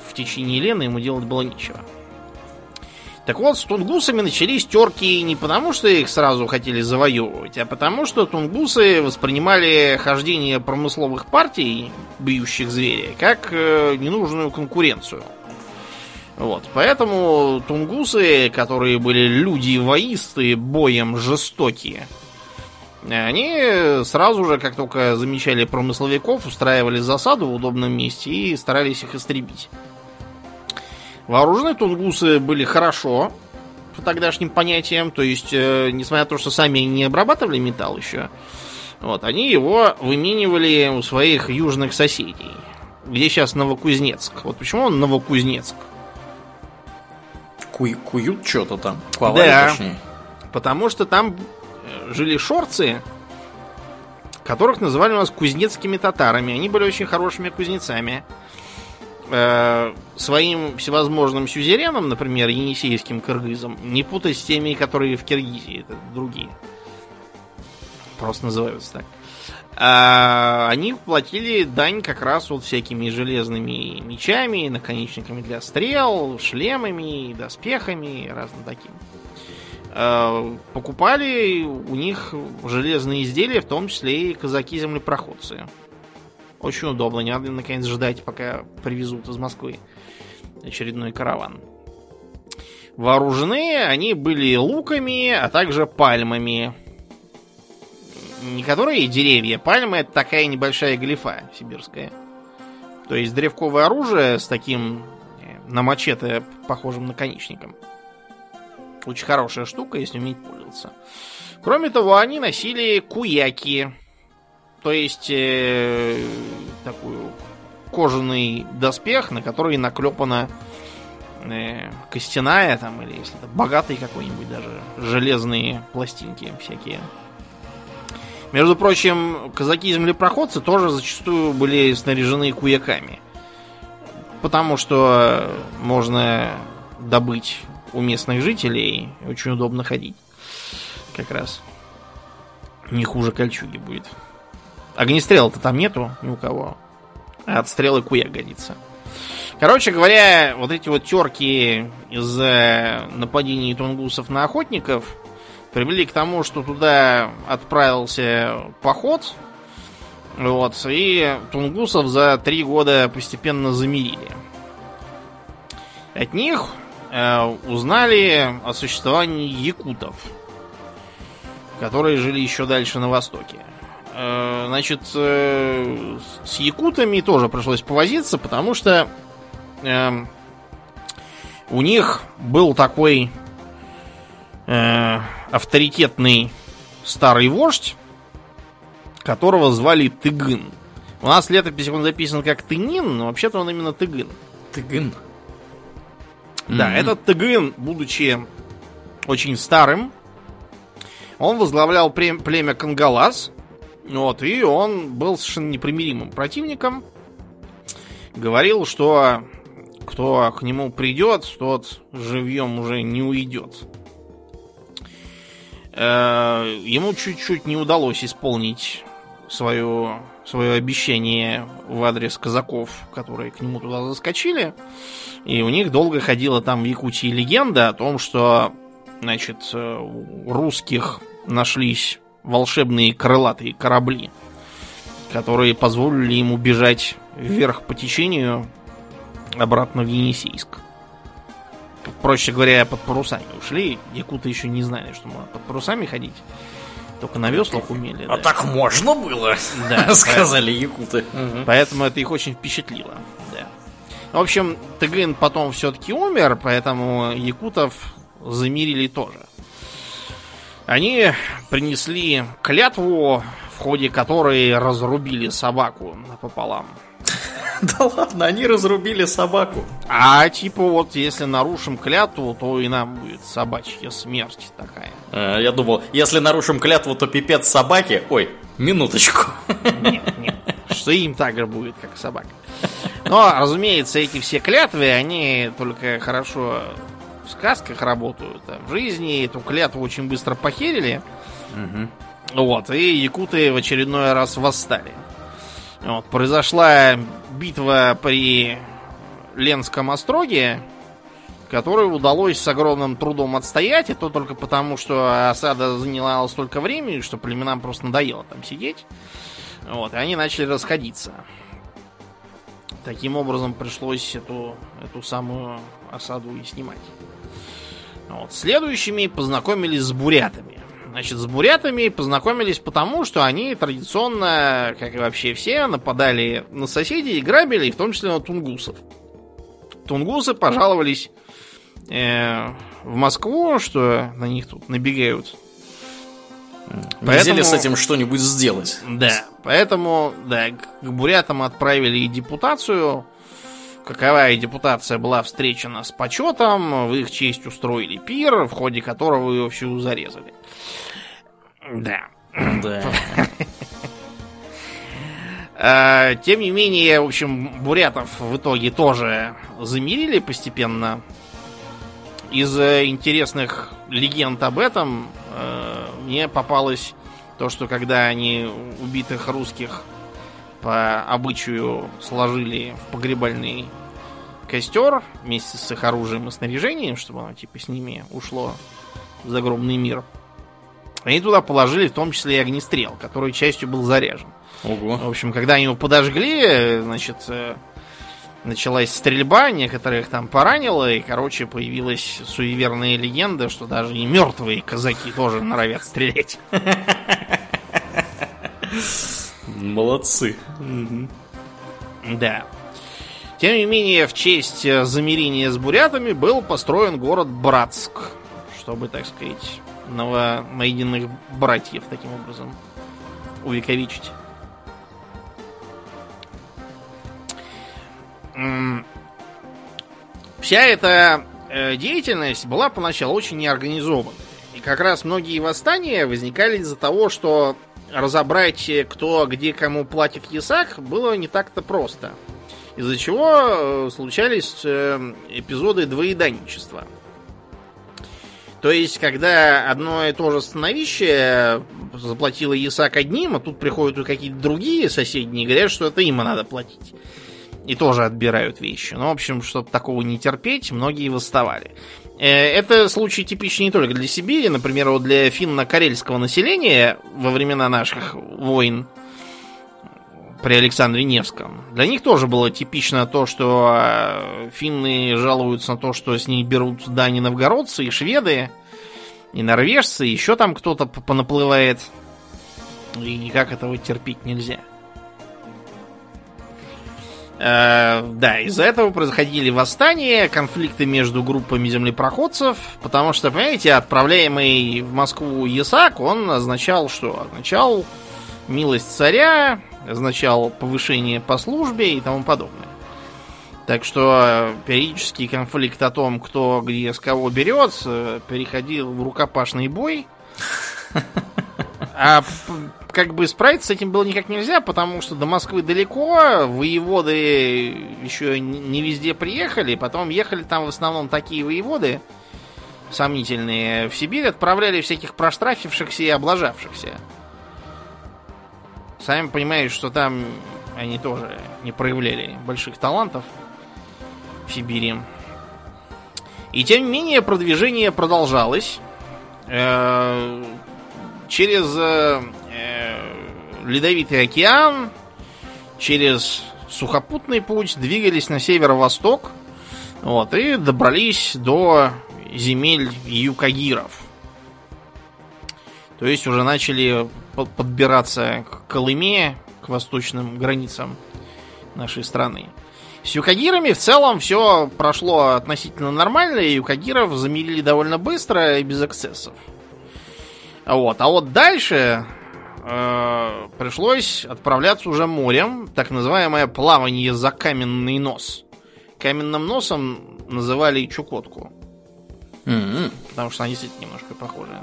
B: в течение Лены ему делать было нечего. Так вот, с тунгусами начались терки не потому, что их сразу хотели завоевывать, а потому, что тунгусы воспринимали хождение промысловых партий, бьющих зверя, как э, ненужную конкуренцию. Вот, поэтому тунгусы, которые были люди воисты, боем жестокие, они сразу же, как только замечали промысловиков, устраивали засаду в удобном месте и старались их истребить. Вооружены тунгусы были хорошо, по тогдашним понятиям, то есть, э, несмотря на то, что сами не обрабатывали металл еще, вот, они его выменивали у своих южных соседей. Где сейчас Новокузнецк? Вот почему он Новокузнецк?
A: Ку куют что-то там.
B: Ковали, да, точнее. потому что там э, жили шорцы, которых называли у нас кузнецкими татарами. Они были очень хорошими кузнецами э, своим всевозможным сюзеренам, например, енисейским кыргызам, не путать с теми, которые в Киргизии, это другие. Просто называются так. А, они платили дань как раз вот всякими железными мечами, наконечниками для стрел, шлемами, доспехами, разным таким. А, покупали у них железные изделия, в том числе и казаки-землепроходцы. Очень удобно, не надо наконец ждать, пока привезут из Москвы очередной караван. Вооружены они были луками, а также пальмами. Не которые деревья, пальмы это такая небольшая глифа сибирская. То есть древковое оружие с таким э, на мачете похожим наконечником. Очень хорошая штука, если уметь пользоваться. Кроме того, они носили куяки, то есть э, такую кожаный доспех, на который наклепана э, костяная там, или если это богатый какой-нибудь даже, железные пластинки всякие. Между прочим, казаки-землепроходцы тоже зачастую были снаряжены куяками. Потому что можно добыть у местных жителей, очень удобно ходить. Как раз. Не хуже кольчуги будет. Огнестрела-то там нету ни у кого. А от стрелы куя годится. Короче говоря, вот эти вот терки из-за нападений тунгусов на охотников привели к тому, что туда отправился поход, вот, и тунгусов за три года постепенно замерили. От них э, узнали о существовании якутов, которые жили еще дальше на востоке. Э, значит, э, с якутами тоже пришлось повозиться, потому что э, у них был такой э, авторитетный старый вождь, которого звали Тыгын. У нас в летописи он записан как Тынин, но вообще-то он именно Тыгын.
A: Тыгын?
B: Да, mm-hmm. этот Тыгын, будучи очень старым, он возглавлял племя Кангалас, вот, и он был совершенно непримиримым противником. Говорил, что кто к нему придет, тот живьем уже не уйдет. Э, ему чуть-чуть не удалось исполнить свое, свое обещание в адрес казаков, которые к нему туда заскочили. И у них долго ходила там в Якутии легенда о том, что значит, э, у русских нашлись волшебные крылатые корабли, которые позволили ему бежать вверх по течению обратно в Енисейск. Проще говоря, под парусами ушли. Якуты еще не знали, что можно под парусами ходить. Только на веслах умели.
A: А да. так можно было, да, сказали якуты.
B: Поэтому это их очень впечатлило. Да. В общем, Тыгын потом все-таки умер, поэтому якутов замирили тоже. Они принесли клятву, в ходе которой разрубили собаку напополам.
A: Да ладно, они разрубили собаку.
B: А типа вот, если нарушим клятву, то и нам будет собачья смерть такая.
A: А, я думал, если нарушим клятву, то пипец собаки. Ой, минуточку.
B: Нет, нет. Что им так же будет, как собака. Но, разумеется, эти все клятвы, они только хорошо в сказках работают. А в жизни эту клятву очень быстро похерили. Угу. Вот, и якуты в очередной раз восстали. Вот, произошла битва при Ленском остроге, которую удалось с огромным трудом отстоять, и то только потому, что осада заняла столько времени, что племенам просто надоело там сидеть. Вот, и они начали расходиться. Таким образом пришлось эту, эту самую осаду и снимать. Вот. Следующими познакомились с бурятами. Значит, с бурятами познакомились потому, что они традиционно, как и вообще все, нападали на соседей и грабили, в том числе на тунгусов. Тунгусы пожаловались э, в Москву, что на них тут набегают.
A: Нельзя ли с этим что-нибудь сделать?
B: Да, поэтому, да, к бурятам отправили и депутацию, Каковая депутация была встречена с почетом, в их честь устроили пир, в ходе которого ее всю зарезали. Да. Да. А, тем не менее, в общем, бурятов в итоге тоже замерили постепенно. Из интересных легенд об этом э, мне попалось то, что когда они убитых русских по обычаю сложили в погребальный костер вместе с их оружием и снаряжением, чтобы оно типа с ними ушло в загробный мир. Они туда положили в том числе и огнестрел, который частью был заряжен. Ого. В общем, когда они его подожгли, значит, э, началась стрельба, некоторых там поранило, и, короче, появилась суеверная легенда, что даже и мертвые казаки тоже норовят стрелять.
A: Молодцы.
B: Да. Тем не менее, в честь э, замирения с бурятами был построен город Братск, чтобы, так сказать, новонайденных братьев таким образом увековечить. Вся эта э, деятельность была поначалу очень неорганизована. И как раз многие восстания возникали из-за того, что разобрать, кто где кому платит ясак, было не так-то просто. Из-за чего э, случались э, эпизоды двоеданничества. То есть, когда одно и то же становище заплатило ясак одним, а тут приходят какие-то другие соседние и говорят, что это им надо платить. И тоже отбирают вещи. Ну, в общем, чтобы такого не терпеть, многие восставали. это случай типичный не только для Сибири. Например, вот для финно-карельского населения во времена наших войн при Александре Невском. Для них тоже было типично то, что э, финны жалуются на то, что с них берут дани новгородцы и шведы, и норвежцы, и еще там кто-то понаплывает. И никак этого терпеть нельзя. Э, да, из-за этого происходили восстания, конфликты между группами землепроходцев, потому что, понимаете, отправляемый в Москву Ясак, он означал что? Означал милость царя, означал повышение по службе и тому подобное. Так что периодический конфликт о том, кто где с кого берет, э, переходил в рукопашный бой. А как бы справиться с этим было никак нельзя, потому что до Москвы далеко, воеводы еще не везде приехали, потом ехали там в основном такие воеводы сомнительные. В Сибирь отправляли всяких проштрафившихся и облажавшихся. Сами понимаете, что там они тоже не проявляли больших талантов в Сибири. И тем не менее продвижение продолжалось. Э, через э, Ледовитый океан, через сухопутный путь двигались на северо-восток вот, и добрались до земель юкагиров. То есть уже начали подбираться к Колыме, к восточным границам нашей страны. С юкагирами в целом все прошло относительно нормально, и юкагиров замерили довольно быстро и без эксцессов. Вот. А вот дальше э, пришлось отправляться уже морем, так называемое плавание за каменный нос. Каменным носом называли Чукотку. Mm-hmm. Потому что они действительно немножко похожи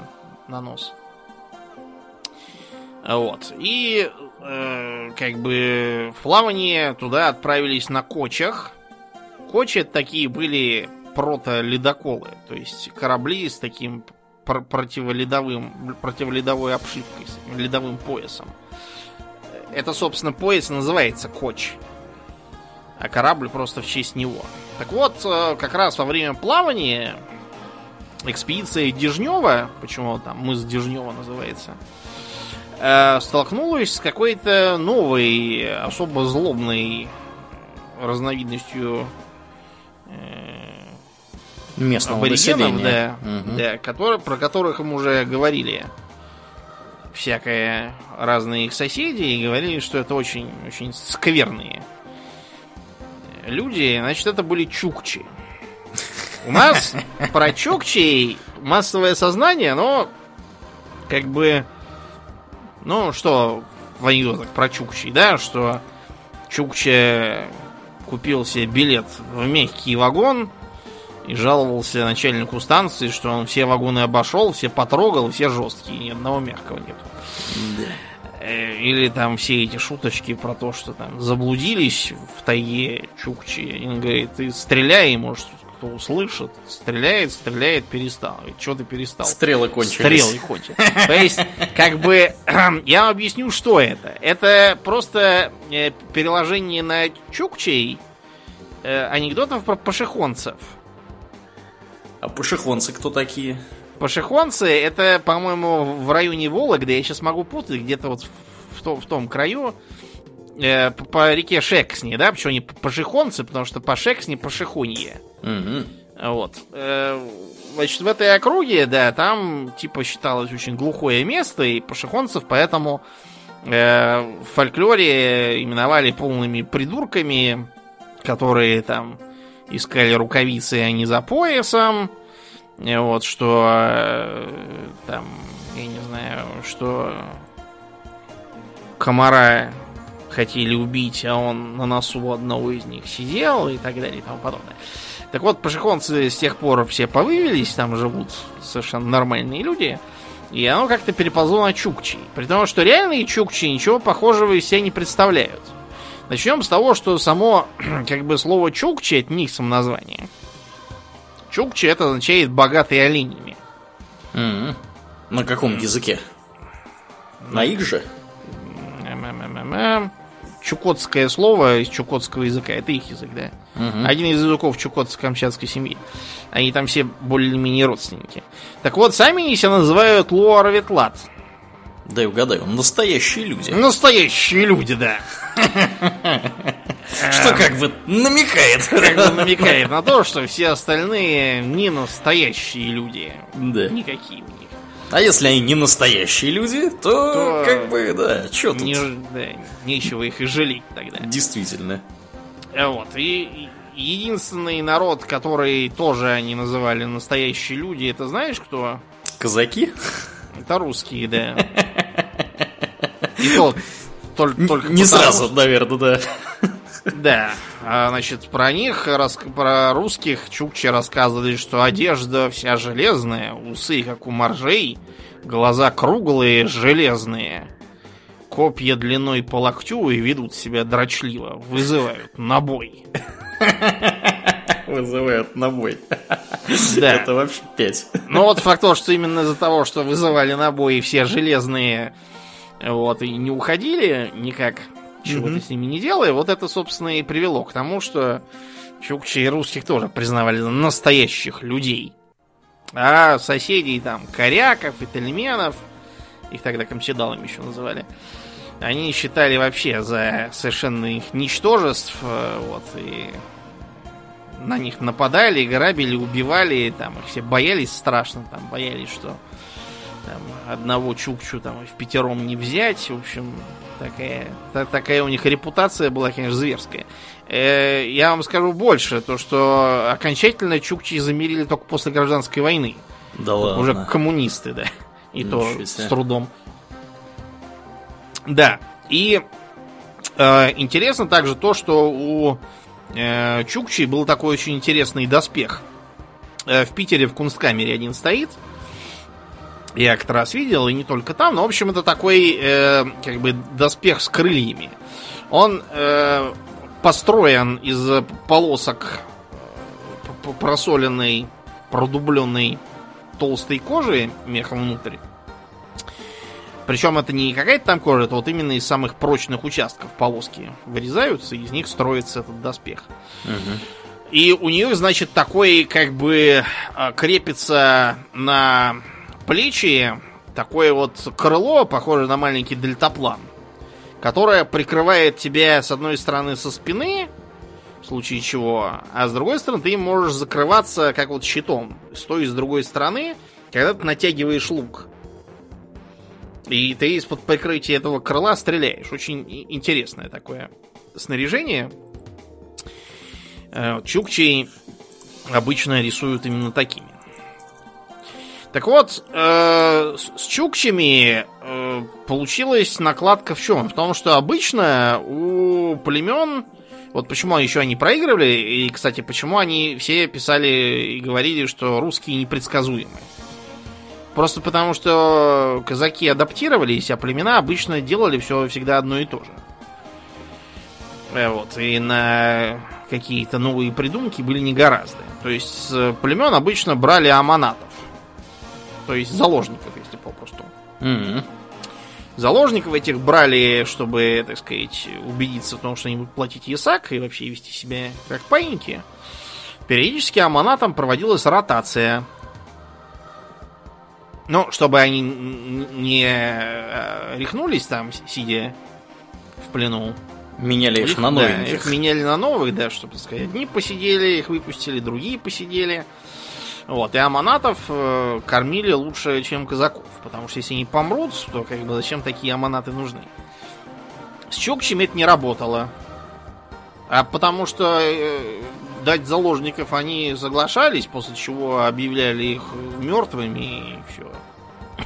B: на нос. Вот. И э, как бы в плавание туда отправились на кочах. Кочи такие были прото-ледоколы, то есть корабли с таким противоледовым, противоледовой обшивкой, с ледовым поясом. Это, собственно, пояс называется Коч. А корабль просто в честь него. Так вот, э, как раз во время плавания экспедиция Дежнева, почему там мыс Дежнева называется, столкнулась с какой-то новой, особо злобной разновидностью э,
A: местного населения.
B: Да, угу. да который, про которых мы уже говорили всякое разные их соседи и говорили, что это очень, очень скверные люди. Значит, это были чукчи. У нас про чукчей массовое сознание, но как бы, ну что в анекдотах про чукчей, да, что Чукча купил себе билет в мягкий вагон, и жаловался начальнику станции, что он все вагоны обошел, все потрогал, все жесткие, ни одного мягкого нет. Да. Э, или там все эти шуточки про то, что там заблудились в тайге Чукчи. Он говорит, ты стреляй, может, кто услышит. Стреляет, стреляет, перестал. И что ты перестал?
A: Стрелы кончились.
B: Стрелы кончились. То есть, как бы, я объясню, что это. Это просто э, переложение на Чукчей э, анекдотов про пашихонцев.
A: А пашихонцы кто такие?
B: Пашихонцы это, по-моему, в районе Вологды, я сейчас могу путать, где-то вот в, в том краю, э, по, по реке Шексни, да? Почему они пашихонцы? Потому что по Шексни пашихунье. Угу. Вот. Э, значит, в этой округе, да, там, типа, считалось очень глухое место, и пашихонцев поэтому э, в фольклоре именовали полными придурками, которые там искали рукавицы, а не за поясом. Вот, что э, там, я не знаю, что комара хотели убить, а он на носу одного из них сидел и так далее и тому подобное. Так вот, пашихонцы с тех пор все повывелись, там живут совершенно нормальные люди, и оно как-то переползло на чукчи. При том, что реальные чукчи ничего похожего из себя не представляют. Начнем с того, что само как бы слово чукчи от них самоназвание. Чукчи это означает богатый оленями.
A: Mm-hmm. На каком языке? На их же?
B: Чукотское слово из чукотского языка, это их язык, да? Угу. Один из языков чукотско-камчатской семьи. Они там все более-менее родственники. Так вот, сами они себя называют Луараветлат.
A: Дай угадаю, настоящие люди.
B: Настоящие люди, да.
A: Что как бы намекает.
B: Как бы намекает на то, что все остальные не настоящие люди.
A: Да.
B: Никакие.
A: А если они не настоящие люди, то, то как бы, да, что тут? Не,
B: да, нечего их и жалеть тогда.
A: Действительно.
B: Вот, и единственный народ, который тоже они называли настоящие люди, это знаешь кто?
A: Казаки?
B: Это русские, да. И тот
A: только, только Не сразу, что... наверное, да.
B: Да. А, значит, про них, про русских чукчи рассказывали, что одежда вся железная, усы, как у моржей, глаза круглые, железные, копья длиной по локтю и ведут себя дрочливо, вызывают на бой.
A: Вызывают на бой.
B: Да.
A: Это вообще пять.
B: Ну вот факт то, что именно из-за того, что вызывали на бой все железные вот, и не уходили никак, чего-то mm-hmm. с ними не делая, вот это, собственно, и привело к тому, что чукчи и русских тоже признавали настоящих людей. А соседей там, коряков и тельменов, их тогда камчедалами еще называли, они считали вообще за совершенно их ничтожеств, э, вот, и на них нападали, грабили, убивали, там их все боялись страшно, там боялись, что там, одного чукчу там в пятером не взять. В общем, такая, та, такая у них репутация была, конечно, зверская. Э, я вам скажу больше, то что окончательно чукчи замерили только после гражданской войны.
A: Да ладно.
B: Уже коммунисты, да. И Ничего то себе. с трудом. Да. И э, интересно также то, что у э, Чукчи был такой очень интересный доспех. Э, в Питере в Кунсткамере один стоит. Э, я как-то раз видел, и не только там, но, в общем, это такой, э, как бы, доспех с крыльями. Он э, построен из полосок э, просоленной, продубленной толстой кожи мехом внутрь. Причем это не какая-то там кожа, это вот именно из самых прочных участков полоски вырезаются, и из них строится этот доспех. Угу. И у нее, значит, такой, как бы, э, крепится на плечи такое вот крыло, похоже на маленький дельтаплан, которое прикрывает тебя с одной стороны со спины, в случае чего, а с другой стороны ты можешь закрываться как вот щитом, с той и с другой стороны, когда ты натягиваешь лук. И ты из-под прикрытия этого крыла стреляешь. Очень интересное такое снаряжение. Э, чукчей обычно рисуют именно такими. Так вот, э, с чукчами э, получилась накладка в чем? В том, что обычно у племен, вот почему еще они проигрывали, и, кстати, почему они все писали и говорили, что русские непредсказуемы. Просто потому, что казаки адаптировались, а племена обычно делали все всегда одно и то же. Э, вот, и на какие-то новые придумки были не гораздо. То есть с племен обычно брали аманатов то есть заложников, если попросту. Mm-hmm. Заложников этих брали, чтобы, так сказать, убедиться в том, что они будут платить ЕСАК и вообще вести себя как паиньки. Периодически аманатам проводилась ротация. Ну, чтобы они не э, рехнулись там, сидя в плену.
A: Меняли их, их на новых.
B: Да, их меняли на новых, да, чтобы сказать. Одни посидели, их выпустили, другие посидели. Вот, и аманатов э, кормили лучше, чем казаков. Потому что если они помрут, то как бы зачем такие аманаты нужны? С чукчами это не работало. А потому что э, дать заложников они соглашались, после чего объявляли их мертвыми и все.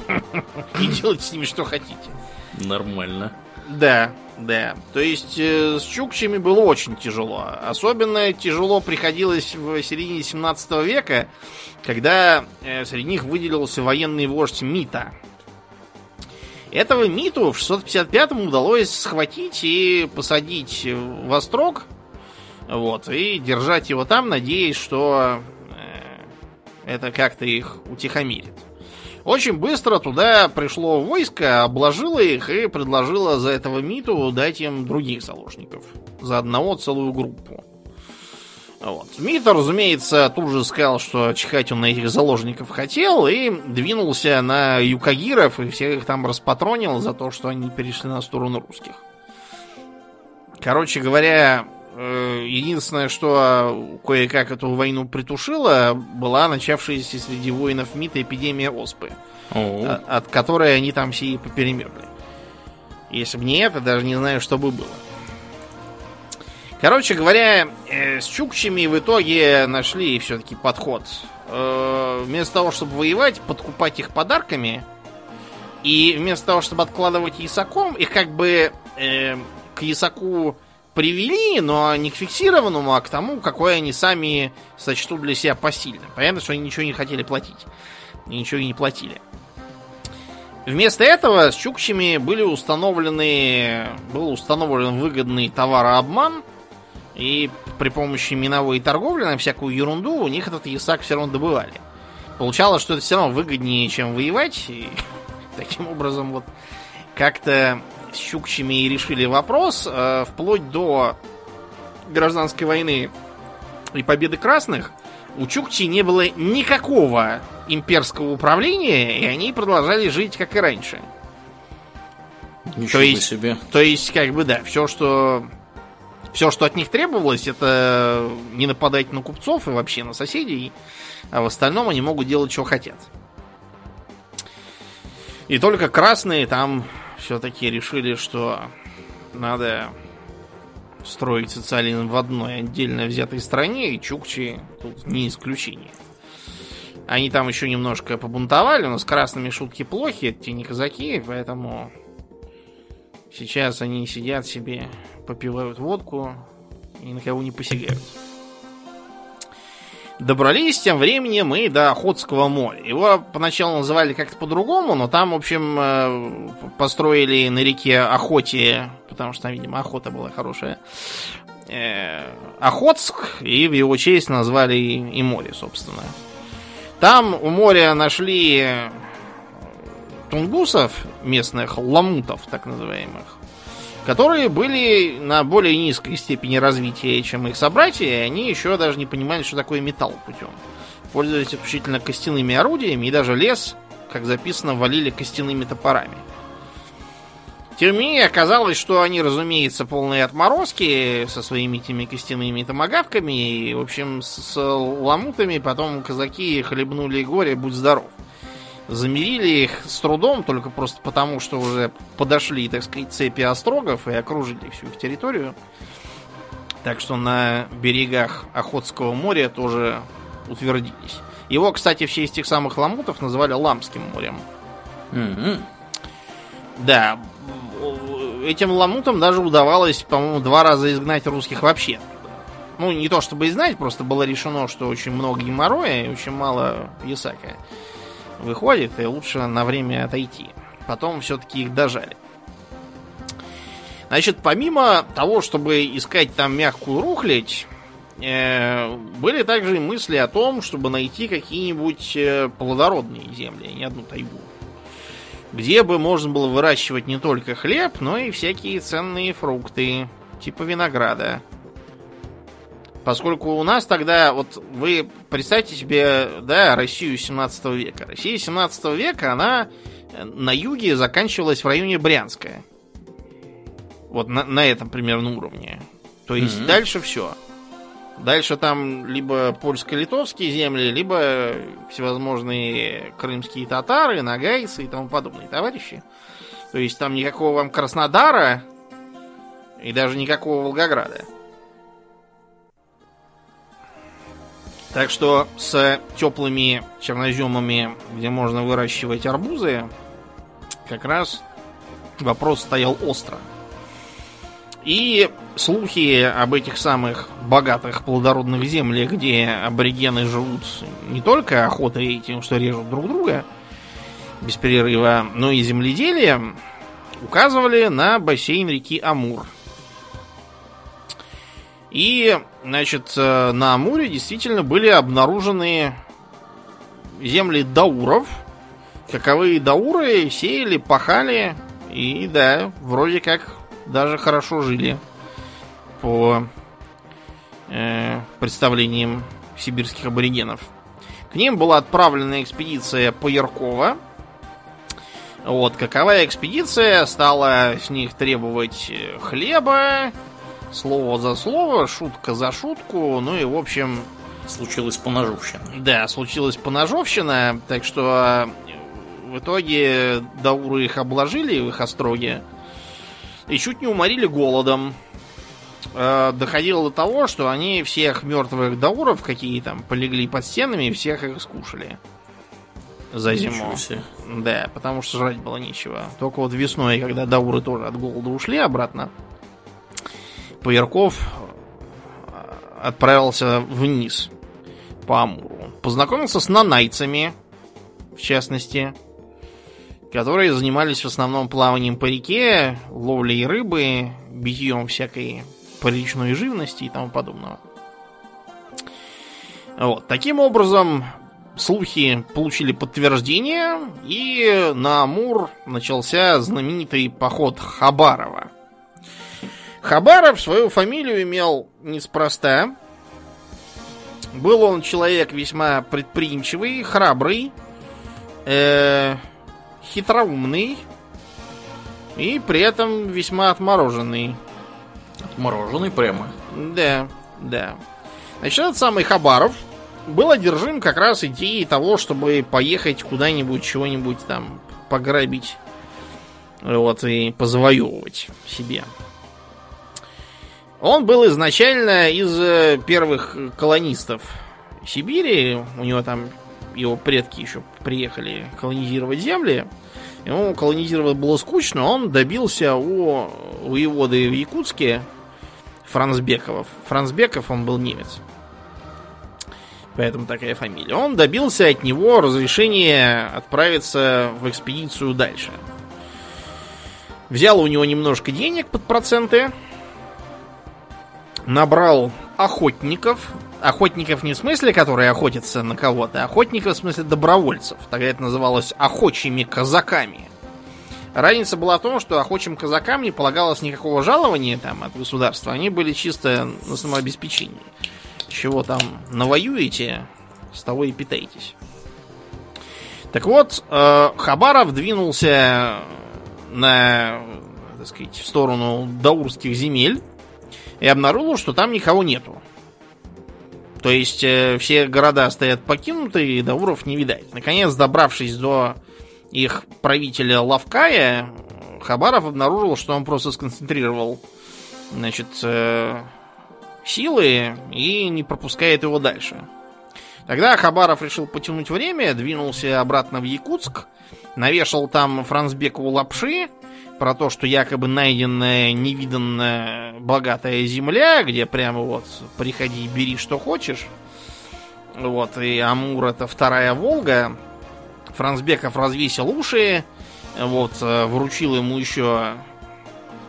B: И делайте с ними что хотите.
A: Нормально.
B: Да, да. То есть э, с чукчами было очень тяжело. Особенно тяжело приходилось в середине 17 века, когда э, среди них выделился военный вождь Мита. Этого Миту в 655-м удалось схватить и посадить в острог, вот, и держать его там, надеясь, что э, это как-то их утихомирит. Очень быстро туда пришло войско, обложило их и предложило за этого Миту дать им других заложников. За одного целую группу. Вот. Мита, разумеется, тут же сказал, что чихать он на этих заложников хотел, и двинулся на юкагиров, и всех их там распатронил за то, что они перешли на сторону русских. Короче говоря, единственное, что кое-как эту войну притушило, была начавшаяся среди воинов МИТа эпидемия оспы, О-о. от которой они там все и поперемерли. Если бы не это, даже не знаю, что бы было. Короче говоря, э, с чукчами в итоге нашли все-таки подход. Э, вместо того, чтобы воевать, подкупать их подарками, и вместо того, чтобы откладывать ясаком, их как бы э, к ясаку привели, но не к фиксированному, а к тому, какое они сами сочтут для себя посильным. Понятно, что они ничего не хотели платить. И ничего и не платили. Вместо этого с чукчами были установлены, был установлен выгодный товарообман, и при помощи миновой торговли на всякую ерунду у них этот ясак все равно добывали. Получалось, что это все равно выгоднее, чем воевать. И таким образом вот как-то с Чукчами и решили вопрос, э, вплоть до гражданской войны и победы красных, у Чукчи не было никакого имперского управления, и они продолжали жить как и раньше.
A: Ничего то есть, себе.
B: То есть, как бы, да, все, что все, что от них требовалось, это не нападать на купцов и вообще на соседей, а в остальном они могут делать, что хотят. И только красные там все-таки решили, что надо строить социализм в одной отдельно взятой стране, и чукчи тут не исключение. Они там еще немножко побунтовали, но с красными шутки плохи, это те не казаки, поэтому сейчас они сидят себе попивают водку и на кого не посягают. Добрались тем временем мы до Охотского моря. Его поначалу называли как-то по-другому, но там, в общем, э, построили на реке Охоте, потому что там, видимо, охота была хорошая. Э, Охотск, и в его честь назвали и море, собственно. Там у моря нашли тунгусов, местных ламутов, так называемых которые были на более низкой степени развития, чем их собратья, и они еще даже не понимали, что такое металл путем. Пользовались исключительно костяными орудиями, и даже лес, как записано, валили костяными топорами. Тем не менее, оказалось, что они, разумеется, полные отморозки со своими этими костяными томогавками, и, в общем, с ламутами потом казаки хлебнули горе, будь здоров. Замерили их с трудом, только просто потому, что уже подошли, так сказать, цепи острогов и окружили всю их территорию. Так что на берегах Охотского моря тоже утвердились. Его, кстати, в честь этих самых ламутов называли Ламским морем. Mm-hmm. Да, этим ламутам даже удавалось, по-моему, два раза изгнать русских вообще. Ну, не то чтобы изгнать, просто было решено, что очень много геморроя и очень мало ясака выходит, и лучше на время отойти. Потом все-таки их дожали. Значит, помимо того, чтобы искать там мягкую рухлядь, э, были также и мысли о том, чтобы найти какие-нибудь э, плодородные земли, а не одну тайгу. Где бы можно было выращивать не только хлеб, но и всякие ценные фрукты, типа винограда. Поскольку у нас тогда, вот вы представьте себе, да, Россию 17 века. Россия 17 века, она э, на юге заканчивалась в районе Брянска. Вот на, на этом примерно уровне. То есть mm-hmm. дальше все. Дальше там либо польско-литовские земли, либо всевозможные крымские татары, нагайцы и тому подобные товарищи. То есть там никакого вам Краснодара и даже никакого Волгограда. Так что с теплыми черноземами, где можно выращивать арбузы, как раз вопрос стоял остро. И слухи об этих самых богатых плодородных землях, где аборигены живут не только охотой и тем, что режут друг друга без перерыва, но и земледелием, указывали на бассейн реки Амур – и, значит, э, на Амуре действительно были обнаружены земли дауров. Каковые дауры сеяли, пахали и, да, вроде как даже хорошо жили по э, представлениям сибирских аборигенов. К ним была отправлена экспедиция Пояркова. Вот, каковая экспедиция стала с них требовать э, хлеба, слово за слово, шутка за шутку, ну и, в общем...
A: Случилась поножовщина.
B: Да, случилась поножовщина, так что э, в итоге дауры их обложили в их остроге и чуть не уморили голодом. Э, доходило до того, что они всех мертвых дауров, какие там полегли под стенами, всех их скушали за зиму. Да, потому что жрать было нечего. Только вот весной, когда дауры тоже от голода ушли обратно, Паярков э, отправился вниз по Амуру. Познакомился с нанайцами, в частности, которые занимались в основном плаванием по реке, ловлей рыбы, битьем всякой приличной живности и тому подобного. Вот. Таким образом, слухи получили подтверждение, и на Амур начался знаменитый поход Хабарова. Хабаров свою фамилию имел неспроста. Был он человек весьма предприимчивый, храбрый, э, хитроумный и при этом весьма отмороженный.
A: Отмороженный прямо?
B: Да, да. Значит, этот самый Хабаров был одержим как раз идеей того, чтобы поехать куда-нибудь, чего-нибудь там пограбить. Вот, и позавоевывать себе. Он был изначально из э, первых колонистов Сибири. У него там его предки еще приехали колонизировать земли. Ему колонизировать было скучно, он добился у воеводы в Якутске Францбеков. Францбеков он был немец. Поэтому такая фамилия. Он добился от него разрешения отправиться в экспедицию дальше. Взял у него немножко денег под проценты. Набрал охотников. Охотников не в смысле, которые охотятся на кого-то, а охотников в смысле добровольцев. Тогда это называлось охочими казаками. Разница была в том, что охочим казакам не полагалось никакого жалования там от государства. Они были чисто на самообеспечении. Чего там навоюете, с того и питаетесь. Так вот, э, Хабаров двинулся на, так сказать, в сторону даурских земель и обнаружил, что там никого нету. То есть э, все города стоят покинутые, и дауров не видать. Наконец, добравшись до их правителя Лавкая, Хабаров обнаружил, что он просто сконцентрировал значит, э, силы и не пропускает его дальше. Тогда Хабаров решил потянуть время, двинулся обратно в Якутск, навешал там Францбекову лапши про то, что якобы найденная невиданная богатая земля, где прямо вот приходи, бери что хочешь. Вот, и Амур это вторая Волга. Францбеков развесил уши, вот, э, вручил ему еще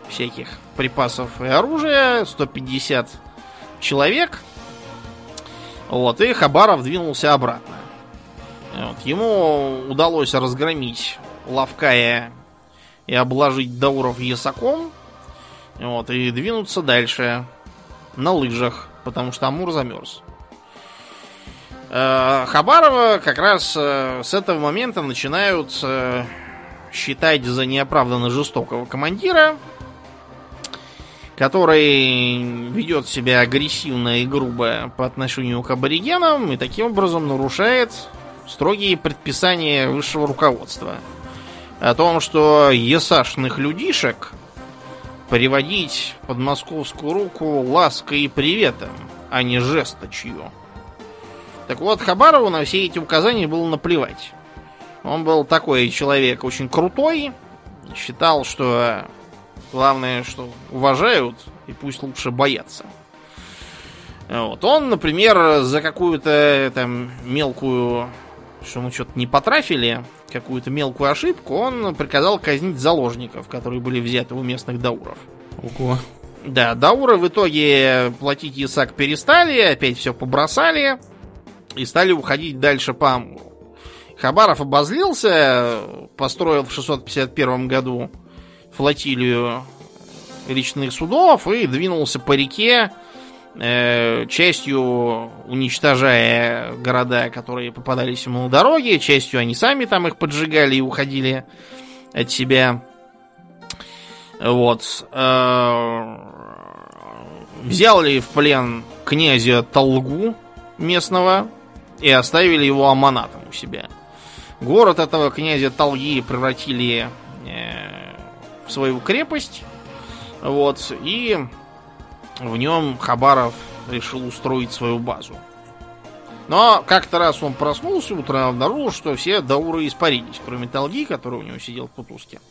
B: всяких припасов и оружия, 150 человек. Вот, и Хабаров двинулся обратно. Вот, ему удалось разгромить Лавкая и обложить Дауров ясаком. Вот, и двинуться дальше на лыжах, потому что Амур замерз. Э, Хабарова как раз э, с этого момента начинают э, считать за неоправданно жестокого командира, который ведет себя агрессивно и грубо по отношению к аборигенам и таким образом нарушает строгие предписания высшего руководства о том, что есашных людишек приводить под московскую руку лаской и приветом, а не жесточью. Так вот, Хабарову на все эти указания было наплевать. Он был такой человек очень крутой, считал, что главное, что уважают, и пусть лучше боятся. Вот. Он, например, за какую-то там мелкую, что мы что-то не потрафили, какую-то мелкую ошибку, он приказал казнить заложников, которые были взяты у местных дауров.
A: Ого.
B: Да, дауры в итоге платить Исаак перестали, опять все побросали и стали уходить дальше по Амуру. Хабаров обозлился, построил в 651 году флотилию речных судов и двинулся по реке частью уничтожая города, которые попадались ему на дороге, частью они сами там их поджигали и уходили от себя. Вот. Э, взял ли в плен князя Толгу местного и оставили его аманатом у себя. Город этого князя Талги превратили э, в свою крепость. Вот. И в нем Хабаров решил устроить свою базу. Но как-то раз он проснулся утром обнаружил, что все дауры испарились, кроме Талги, который у него сидел в Кутузке.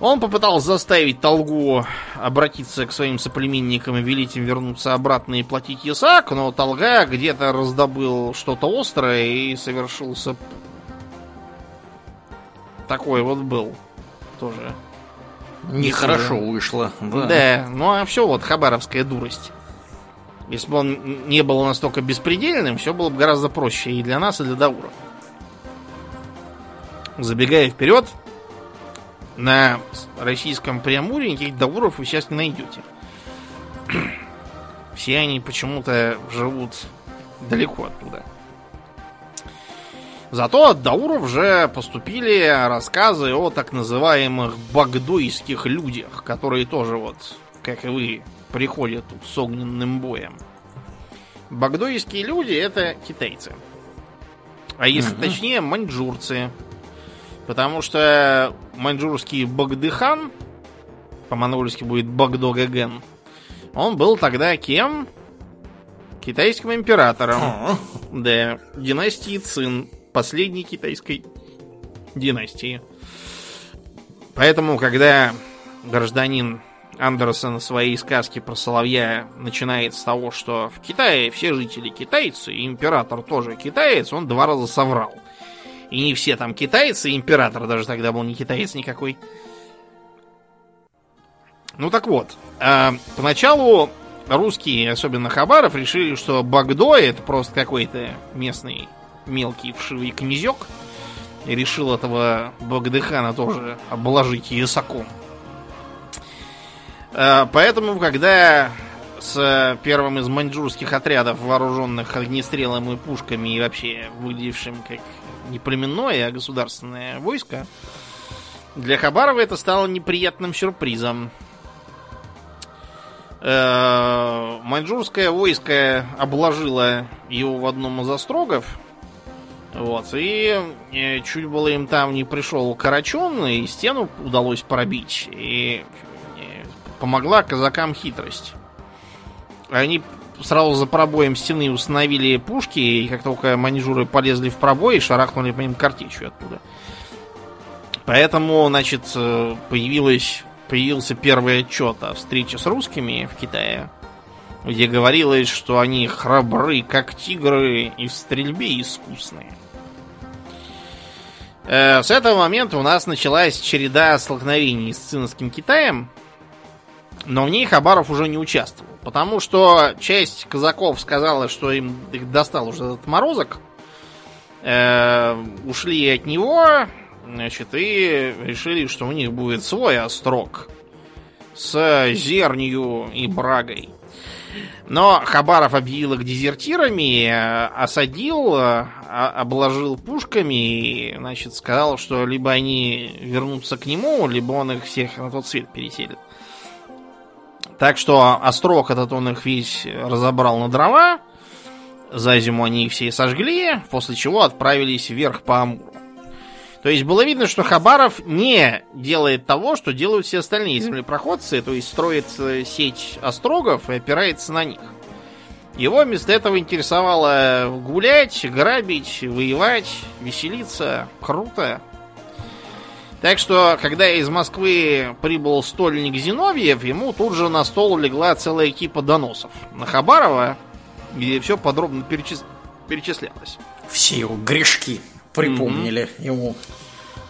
B: Он попытался заставить Талгу обратиться к своим соплеменникам и велить им вернуться обратно и платить ясак, но Талга где-то раздобыл что-то острое и совершился... Такой вот был тоже.
A: Нехорошо вышло.
B: Да. да, ну а все вот хабаровская дурость. Если бы он не был настолько беспредельным, все было бы гораздо проще и для нас, и для Дауров. Забегая вперед, на российском Преамуре никаких Дауров вы сейчас не найдете. Все они почему-то живут далеко оттуда. Зато от Дауров уже поступили рассказы о так называемых багдуйских людях, которые тоже вот, как и вы, приходят тут с огненным боем. Багдуйские люди это китайцы. А если угу. точнее, маньчжурцы. Потому что маньчжурский Багдыхан, по-монгольски будет Багдогаген, он был тогда кем? Китайским императором. А. Да, династии Цин, последней китайской династии. Поэтому, когда гражданин Андерсон своей сказки про соловья начинает с того, что в Китае все жители китайцы, и император тоже китаец, он два раза соврал. И не все там китайцы, император даже тогда был не китаец никакой. Ну так вот, э, поначалу русские, особенно Хабаров, решили, что Багдо это просто какой-то местный мелкий вшивый князек. Решил этого Багдыхана тоже обложить ясаком. Э, поэтому, когда с первым из маньчжурских отрядов, вооруженных огнестрелом и пушками, и вообще выглядевшим как не племенное, а государственное войско, для Хабарова это стало неприятным сюрпризом. Э, маньчжурское войско обложило его в одном из острогов. Вот, и э, чуть было им там не пришел Карачун, и стену удалось пробить. И э, помогла казакам хитрость. Они сразу за пробоем стены установили пушки, и как только маньчжуры полезли в пробой, шарахнули по ним картечью оттуда. Поэтому, значит, э, появилось, появился первый отчет о встрече с русскими в Китае, где говорилось, что они храбры, как тигры, и в стрельбе искусные. Э, с этого момента у нас началась череда столкновений с цинским Китаем, но в ней Хабаров уже не участвовал. Потому что часть казаков сказала, что им достал уже этот морозок. Э, ушли от него, значит, и решили, что у них будет свой острог с зернью и брагой. Но Хабаров объявил их дезертирами, осадил, обложил пушками и, значит, сказал, что либо они вернутся к нему, либо он их всех на тот свет переселит. Так что острог этот он их весь разобрал на дрова. За зиму они их все сожгли, после чего отправились вверх по Амуру. То есть было видно, что Хабаров не делает того, что делают все остальные землепроходцы, то есть строит э, сеть острогов и опирается на них. Его вместо этого интересовало гулять, грабить, воевать, веселиться. Круто. Так что, когда из Москвы прибыл стольник Зиновьев, ему тут же на стол легла целая экипа доносов на Хабарова, где все подробно перечис... перечислялось.
A: Все его грешки припомнили mm-hmm. ему.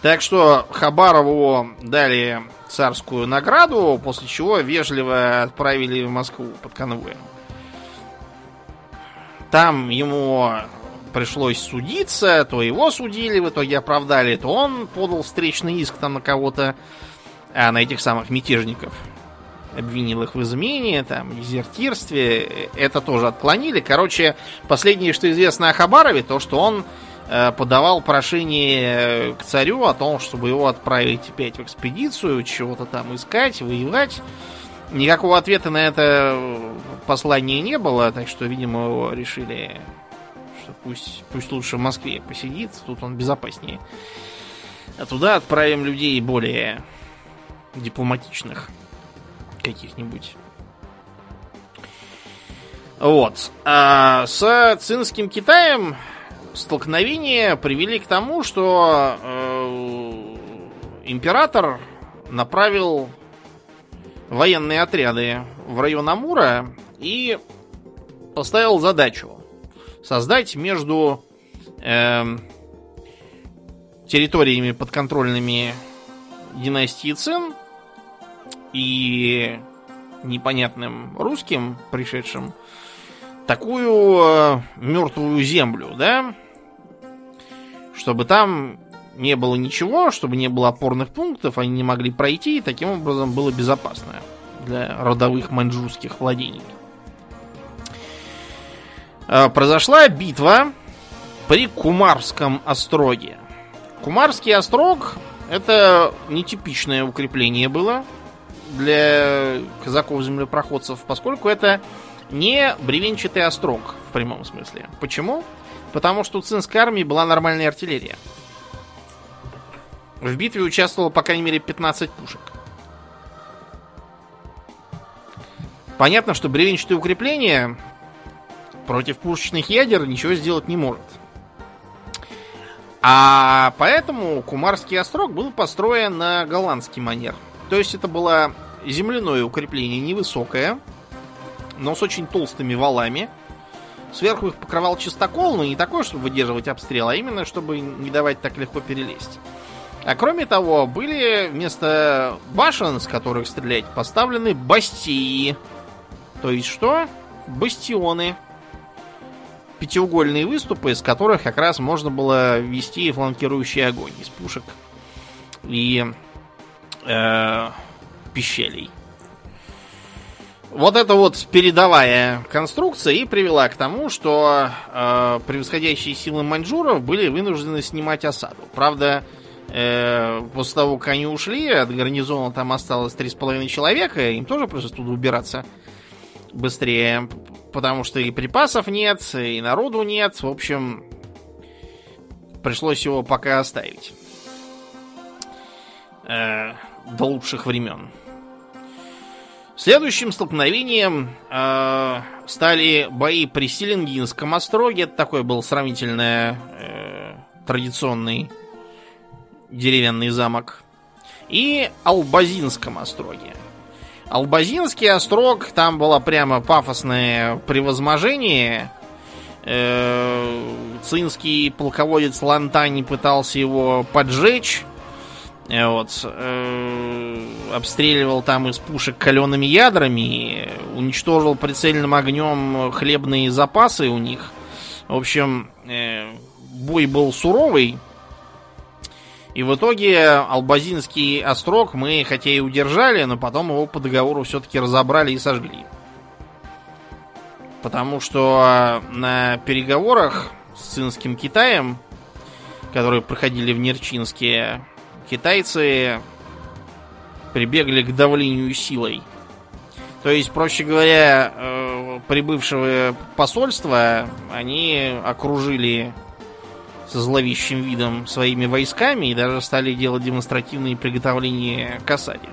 B: Так что Хабарову дали царскую награду, после чего вежливо отправили в Москву под конвоем. Там ему пришлось судиться, то его судили, в итоге оправдали, то он подал встречный иск там на кого-то, а на этих самых мятежников. обвинил их в измене, там, дезертирстве. Это тоже отклонили. Короче, последнее, что известно о Хабарове, то, что он э, подавал прошение к царю о том, чтобы его отправить опять в экспедицию, чего-то там искать, воевать. Никакого ответа на это послание не было, так что, видимо, его решили, что пусть, пусть лучше в Москве посидит, тут он безопаснее. А туда отправим людей более дипломатичных каких-нибудь. Вот. А с цинским Китаем столкновения привели к тому, что э, император направил военные отряды в район Амура и поставил задачу создать между э, территориями подконтрольными династии Цин и непонятным русским, пришедшим, такую э, мертвую землю, да, чтобы там не было ничего, чтобы не было опорных пунктов, они не могли пройти, и таким образом было безопасно для родовых маньчжурских владений. Э, произошла битва при Кумарском остроге. Кумарский острог это нетипичное укрепление было для казаков-землепроходцев, поскольку это не бревенчатый острог в прямом смысле. Почему? Потому что у цинской армии была нормальная артиллерия. В битве участвовало, по крайней мере, 15 пушек. Понятно, что бревенчатое укрепление против пушечных ядер ничего сделать не может. А поэтому Кумарский острог был построен на голландский манер. То есть это было земляное укрепление невысокое, но с очень толстыми валами. Сверху их покрывал чистокол, но не такой, чтобы выдерживать обстрел, а именно, чтобы не давать так легко перелезть. А кроме того, были вместо башен, с которых стрелять, поставлены бастии. То есть что? Бастионы. Пятиугольные выступы, из которых как раз можно было вести фланкирующий огонь из пушек и э, пищелей. Вот эта вот передовая конструкция и привела к тому, что э, превосходящие силы маньчжуров были вынуждены снимать осаду. Правда, э, после того, как они ушли, от гарнизона там осталось 3,5 человека, им тоже пришлось туда убираться быстрее, потому что и припасов нет, и народу нет. В общем, пришлось его пока оставить. Э, до лучших времен. Следующим столкновением э, стали бои при Селенгинском остроге. Это такой был сравнительно э, традиционный деревянный замок, и Албазинском остроге. Албазинский острог, там было прямо пафосное превозможение. Э, цинский полководец Лантани пытался его поджечь. Э, вот, э, обстреливал там из пушек калеными ядрами, уничтожил прицельным огнем хлебные запасы у них. В общем, э, бой был суровый, и в итоге Албазинский острог мы хотя и удержали, но потом его по договору все-таки разобрали и сожгли. Потому что на переговорах с цинским Китаем, которые проходили в Нерчинске, китайцы прибегли к давлению силой. То есть, проще говоря, э, прибывшего посольства они окружили со зловещим видом своими войсками и даже стали делать демонстративные приготовления к осаде.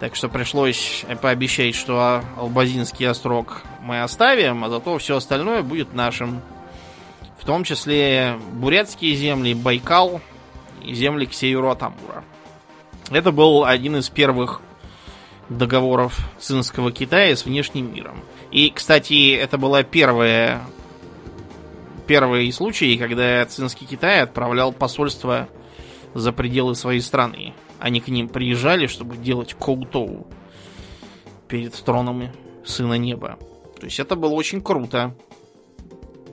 B: Так что пришлось пообещать, что Албазинский острог мы оставим, а зато все остальное будет нашим. В том числе бурятские земли, Байкал земли к северу от Амура. Это был один из первых договоров Цинского Китая с внешним миром. И, кстати, это была первая первые случаи, когда Цинский Китай отправлял посольство за пределы своей страны. Они к ним приезжали, чтобы делать коутоу перед троном Сына Неба. То есть это было очень круто.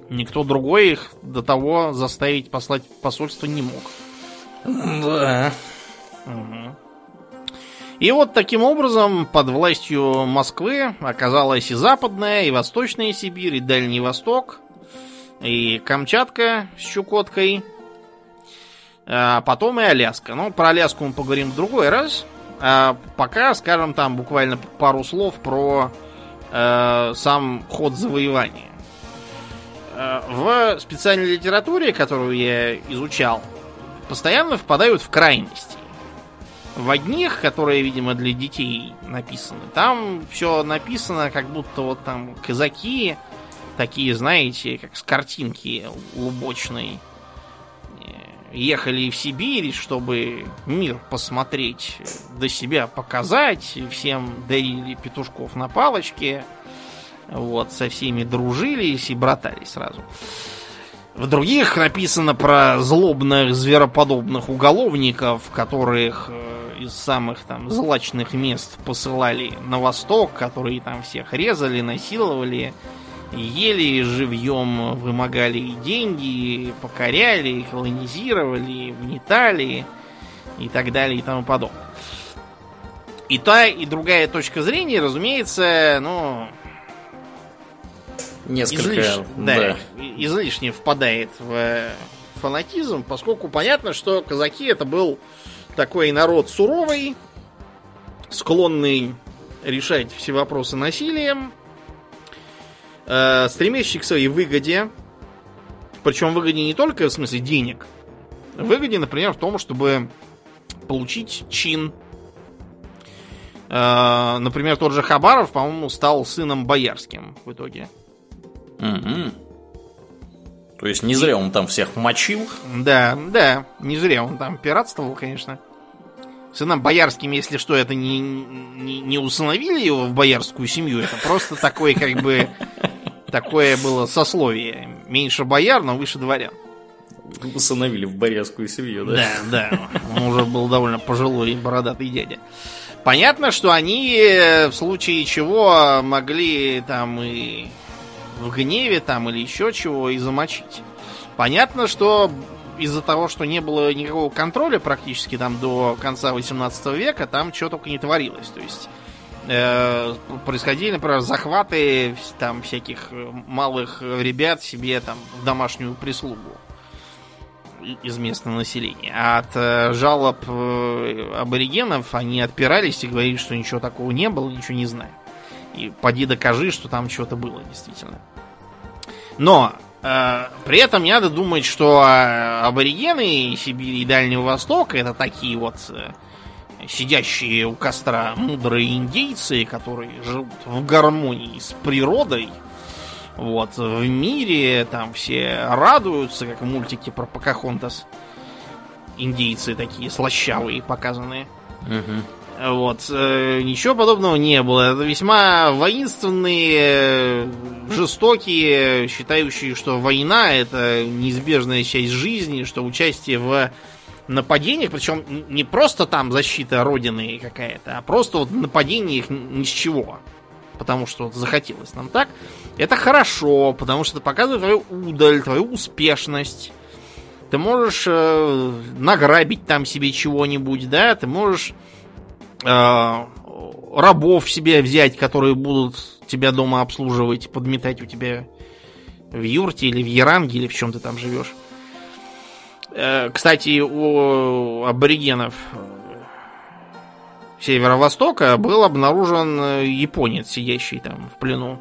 B: Никто другой их до того заставить послать посольство не мог.
A: Да.
B: Угу. И вот таким образом под властью Москвы оказалась и Западная, и Восточная Сибирь, и Дальний Восток, и Камчатка с Чукоткой, а потом и Аляска. Ну, про Аляску мы поговорим в другой раз. А пока скажем там буквально пару слов про э, сам ход завоевания. Э, в специальной литературе, которую я изучал, постоянно впадают в крайности. В одних, которые, видимо, для детей написаны, там все написано, как будто вот там казаки, такие, знаете, как с картинки лубочной, э, ехали в Сибирь, чтобы мир посмотреть, до себя показать, всем дарили петушков на палочке, вот, со всеми дружились и братались сразу. В других написано про злобных звероподобных уголовников, которых э, из самых там злачных мест посылали на восток, которые там всех резали, насиловали, ели живьем, вымогали деньги, покоряли, колонизировали, внитали и так далее и тому подобное. И та, и другая точка зрения, разумеется, ну,
A: несколько...
B: Излиш... Да, да. излишне впадает в фанатизм, поскольку понятно, что казаки это был такой народ суровый, склонный решать все вопросы насилием, э, стремящий к своей выгоде, причем выгоде не только в смысле денег, выгоде, например, в том, чтобы получить чин. Э, например, тот же Хабаров, по-моему, стал сыном боярским в итоге.
A: Угу. То есть не зря он там всех мочил.
B: Да, да, не зря он там пиратствовал, конечно. Сынам боярским, если что, это не, не, не усыновили его в боярскую семью, это просто такое, как бы, такое было сословие. Меньше бояр, но выше дворян.
A: Усыновили в боярскую семью, да?
B: Да, да. Он уже был довольно пожилой бородатый дядя. Понятно, что они в случае чего могли там и в гневе там или еще чего и замочить. Понятно, что из-за того, что не было никакого контроля практически там до конца 18 века, там что только не творилось. То есть э, происходили, например, захваты там всяких малых ребят себе там в домашнюю прислугу из местного населения. А от э, жалоб э, аборигенов они отпирались и говорили, что ничего такого не было, ничего не знают. И поди докажи, что там что-то было, действительно. Но э, при этом не надо думать, что э, аборигены Сибири и Дальнего Востока это такие вот э, сидящие у костра мудрые индейцы, которые живут в гармонии с природой. Вот, в мире там все радуются, как в мультике про Покахонтас. Индейцы такие слащавые показанные. Угу. Вот. Э, ничего подобного не было. Это весьма воинственные, жестокие, считающие, что война это неизбежная часть жизни, что участие в нападениях, причем не просто там защита родины какая-то, а просто вот нападение их ни с чего. Потому что вот захотелось нам так. Это хорошо, потому что это показывает твою удаль, твою успешность. Ты можешь э, награбить там себе чего-нибудь, да, ты можешь э, рабов себе взять, которые будут тебя дома обслуживать, подметать у тебя в юрте или в яранге, или в чем ты там живешь. Э, кстати, у аборигенов Северо-Востока был обнаружен японец, сидящий там в плену.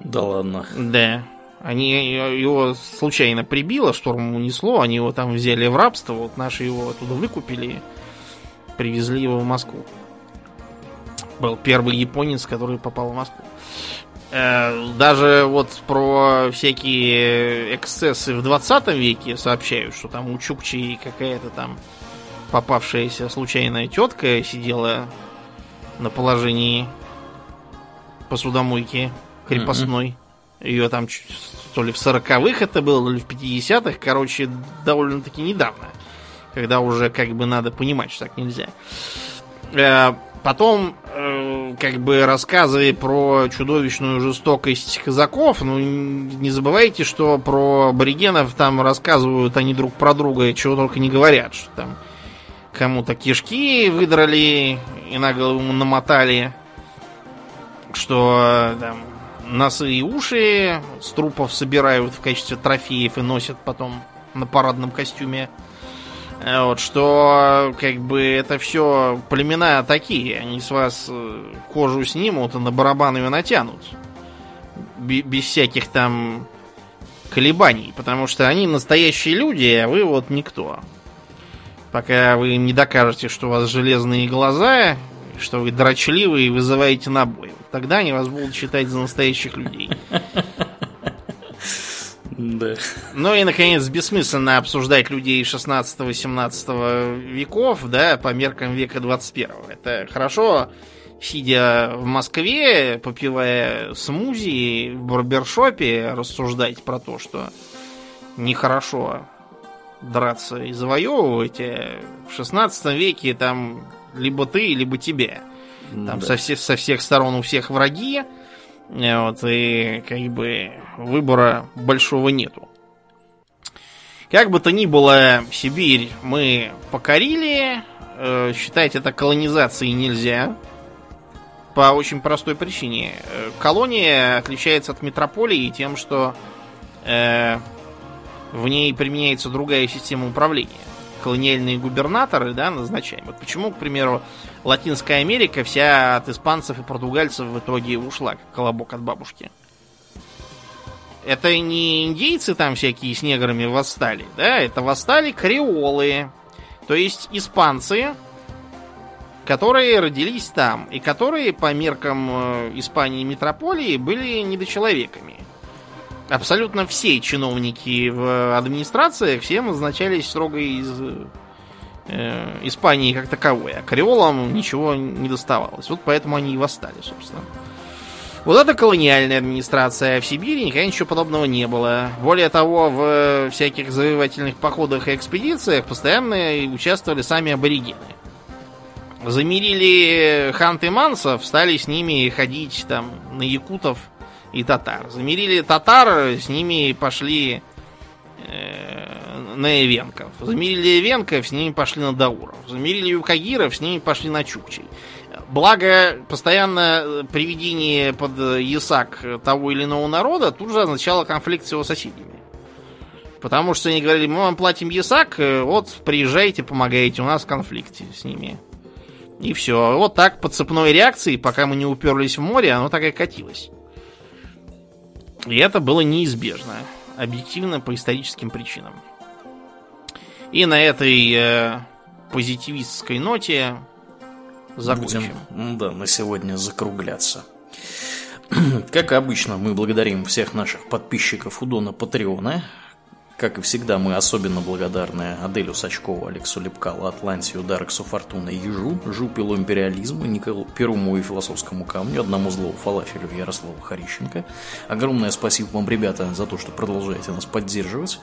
A: Да ладно.
B: Да. Они его случайно прибило, штормом унесло, они его там взяли в рабство, вот наши его оттуда выкупили, привезли его в Москву был первый японец, который попал в Москву. Э, даже вот про всякие эксцессы в 20 веке сообщают, что там у Чукчи какая-то там попавшаяся случайная тетка сидела на положении посудомойки крепостной. Mm-hmm. Ее там то ли в 40-х это было, то ли в 50-х. Короче, довольно-таки недавно. Когда уже как бы надо понимать, что так нельзя. Э, Потом, э, как бы рассказывая про чудовищную жестокость казаков, ну не забывайте, что про аборигенов там рассказывают они друг про друга, чего только не говорят, что там кому-то кишки выдрали и на голову намотали, что там носы и уши с трупов собирают в качестве трофеев и носят потом на парадном костюме. Э, вот, что как бы это все племена такие, они с вас э, кожу снимут и на барабан ее натянут. Без всяких там колебаний, потому что они настоящие люди, а вы вот никто. Пока вы не докажете, что у вас железные глаза, что вы дрочливы и вызываете на бой. Тогда они вас будут считать за настоящих людей. Да. Ну и, наконец, бессмысленно обсуждать людей 16-18 веков, да, по меркам века 21. Это хорошо, сидя в Москве, попивая смузи в барбершопе, рассуждать про то, что нехорошо драться и завоевывать. А в 16 веке там либо ты, либо тебе. Там да. со, всех, со всех сторон у всех враги. Э, вот, и как бы выбора большого нету. Как бы то ни было, Сибирь мы покорили. Э, считать это колонизацией нельзя. По очень простой причине. Э, колония отличается от метрополии тем, что э, в ней применяется другая система управления. Колониальные губернаторы, да, назначаем. Вот почему, к примеру, Латинская Америка вся от испанцев и португальцев в итоге ушла, как колобок от бабушки. Это не индейцы там всякие с неграми восстали, да, это восстали креолы, то есть испанцы, которые родились там, и которые по меркам э, Испании метрополии были недочеловеками. Абсолютно все чиновники в администрациях все назначались строго из э, Испании как таковой, а креолам ничего не доставалось. Вот поэтому они и восстали, собственно. Вот это колониальная администрация. В Сибири никогда ничего подобного не было. Более того, в всяких завоевательных походах и экспедициях постоянно участвовали сами аборигены. Замерили ханты мансов, стали с ними ходить там на якутов и татар. Замерили татар, с ними пошли э, на Эвенков. Замерили Эвенков, с ними пошли на Дауров. Замерили Юкагиров, с ними пошли на Чукчей. Благо, постоянно приведение под ясак того или иного народа тут же означало конфликт с его соседями. Потому что они говорили, мы вам платим ясак, вот приезжайте, помогайте, у нас конфликт с ними. И все. Вот так по цепной реакции, пока мы не уперлись в море, оно так и катилось. И это было неизбежно. Объективно по историческим причинам. И на этой э, позитивистской ноте закончим.
A: Будем, да, на сегодня закругляться. Как обычно, мы благодарим всех наших подписчиков у Дона Патреона. Как и всегда, мы особенно благодарны Аделю Сачкову, Алексу Лепкалу, Атлантию, Дарексу Фортуна, Ежу, Жупилу Империализму, Николу Перуму и Философскому камню, одному злому фалафелю Ярославу Харищенко. Огромное спасибо вам, ребята, за то, что продолжаете нас поддерживать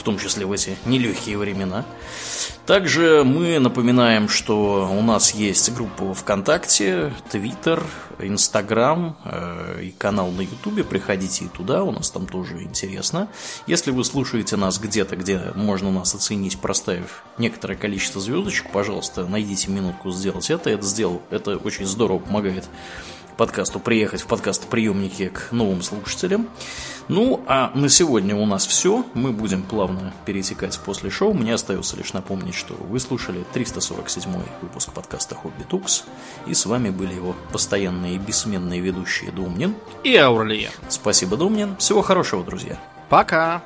A: в том числе в эти нелегкие времена. Также мы напоминаем, что у нас есть группа ВКонтакте, Твиттер, Инстаграм э, и канал на Ютубе. Приходите и туда, у нас там тоже интересно. Если вы слушаете нас где-то, где можно нас оценить, проставив некоторое количество звездочек, пожалуйста, найдите минутку сделать это. Это сделал, это очень здорово помогает подкасту приехать в подкаст-приемники к новым слушателям. Ну, а на сегодня у нас все. Мы будем плавно перетекать после шоу. Мне остается лишь напомнить, что вы слушали 347 выпуск подкаста «Хобби Тукс». И с вами были его постоянные и бессменные ведущие Думнин
B: и Аурлиен.
A: Спасибо, Думнин. Всего хорошего, друзья.
B: Пока.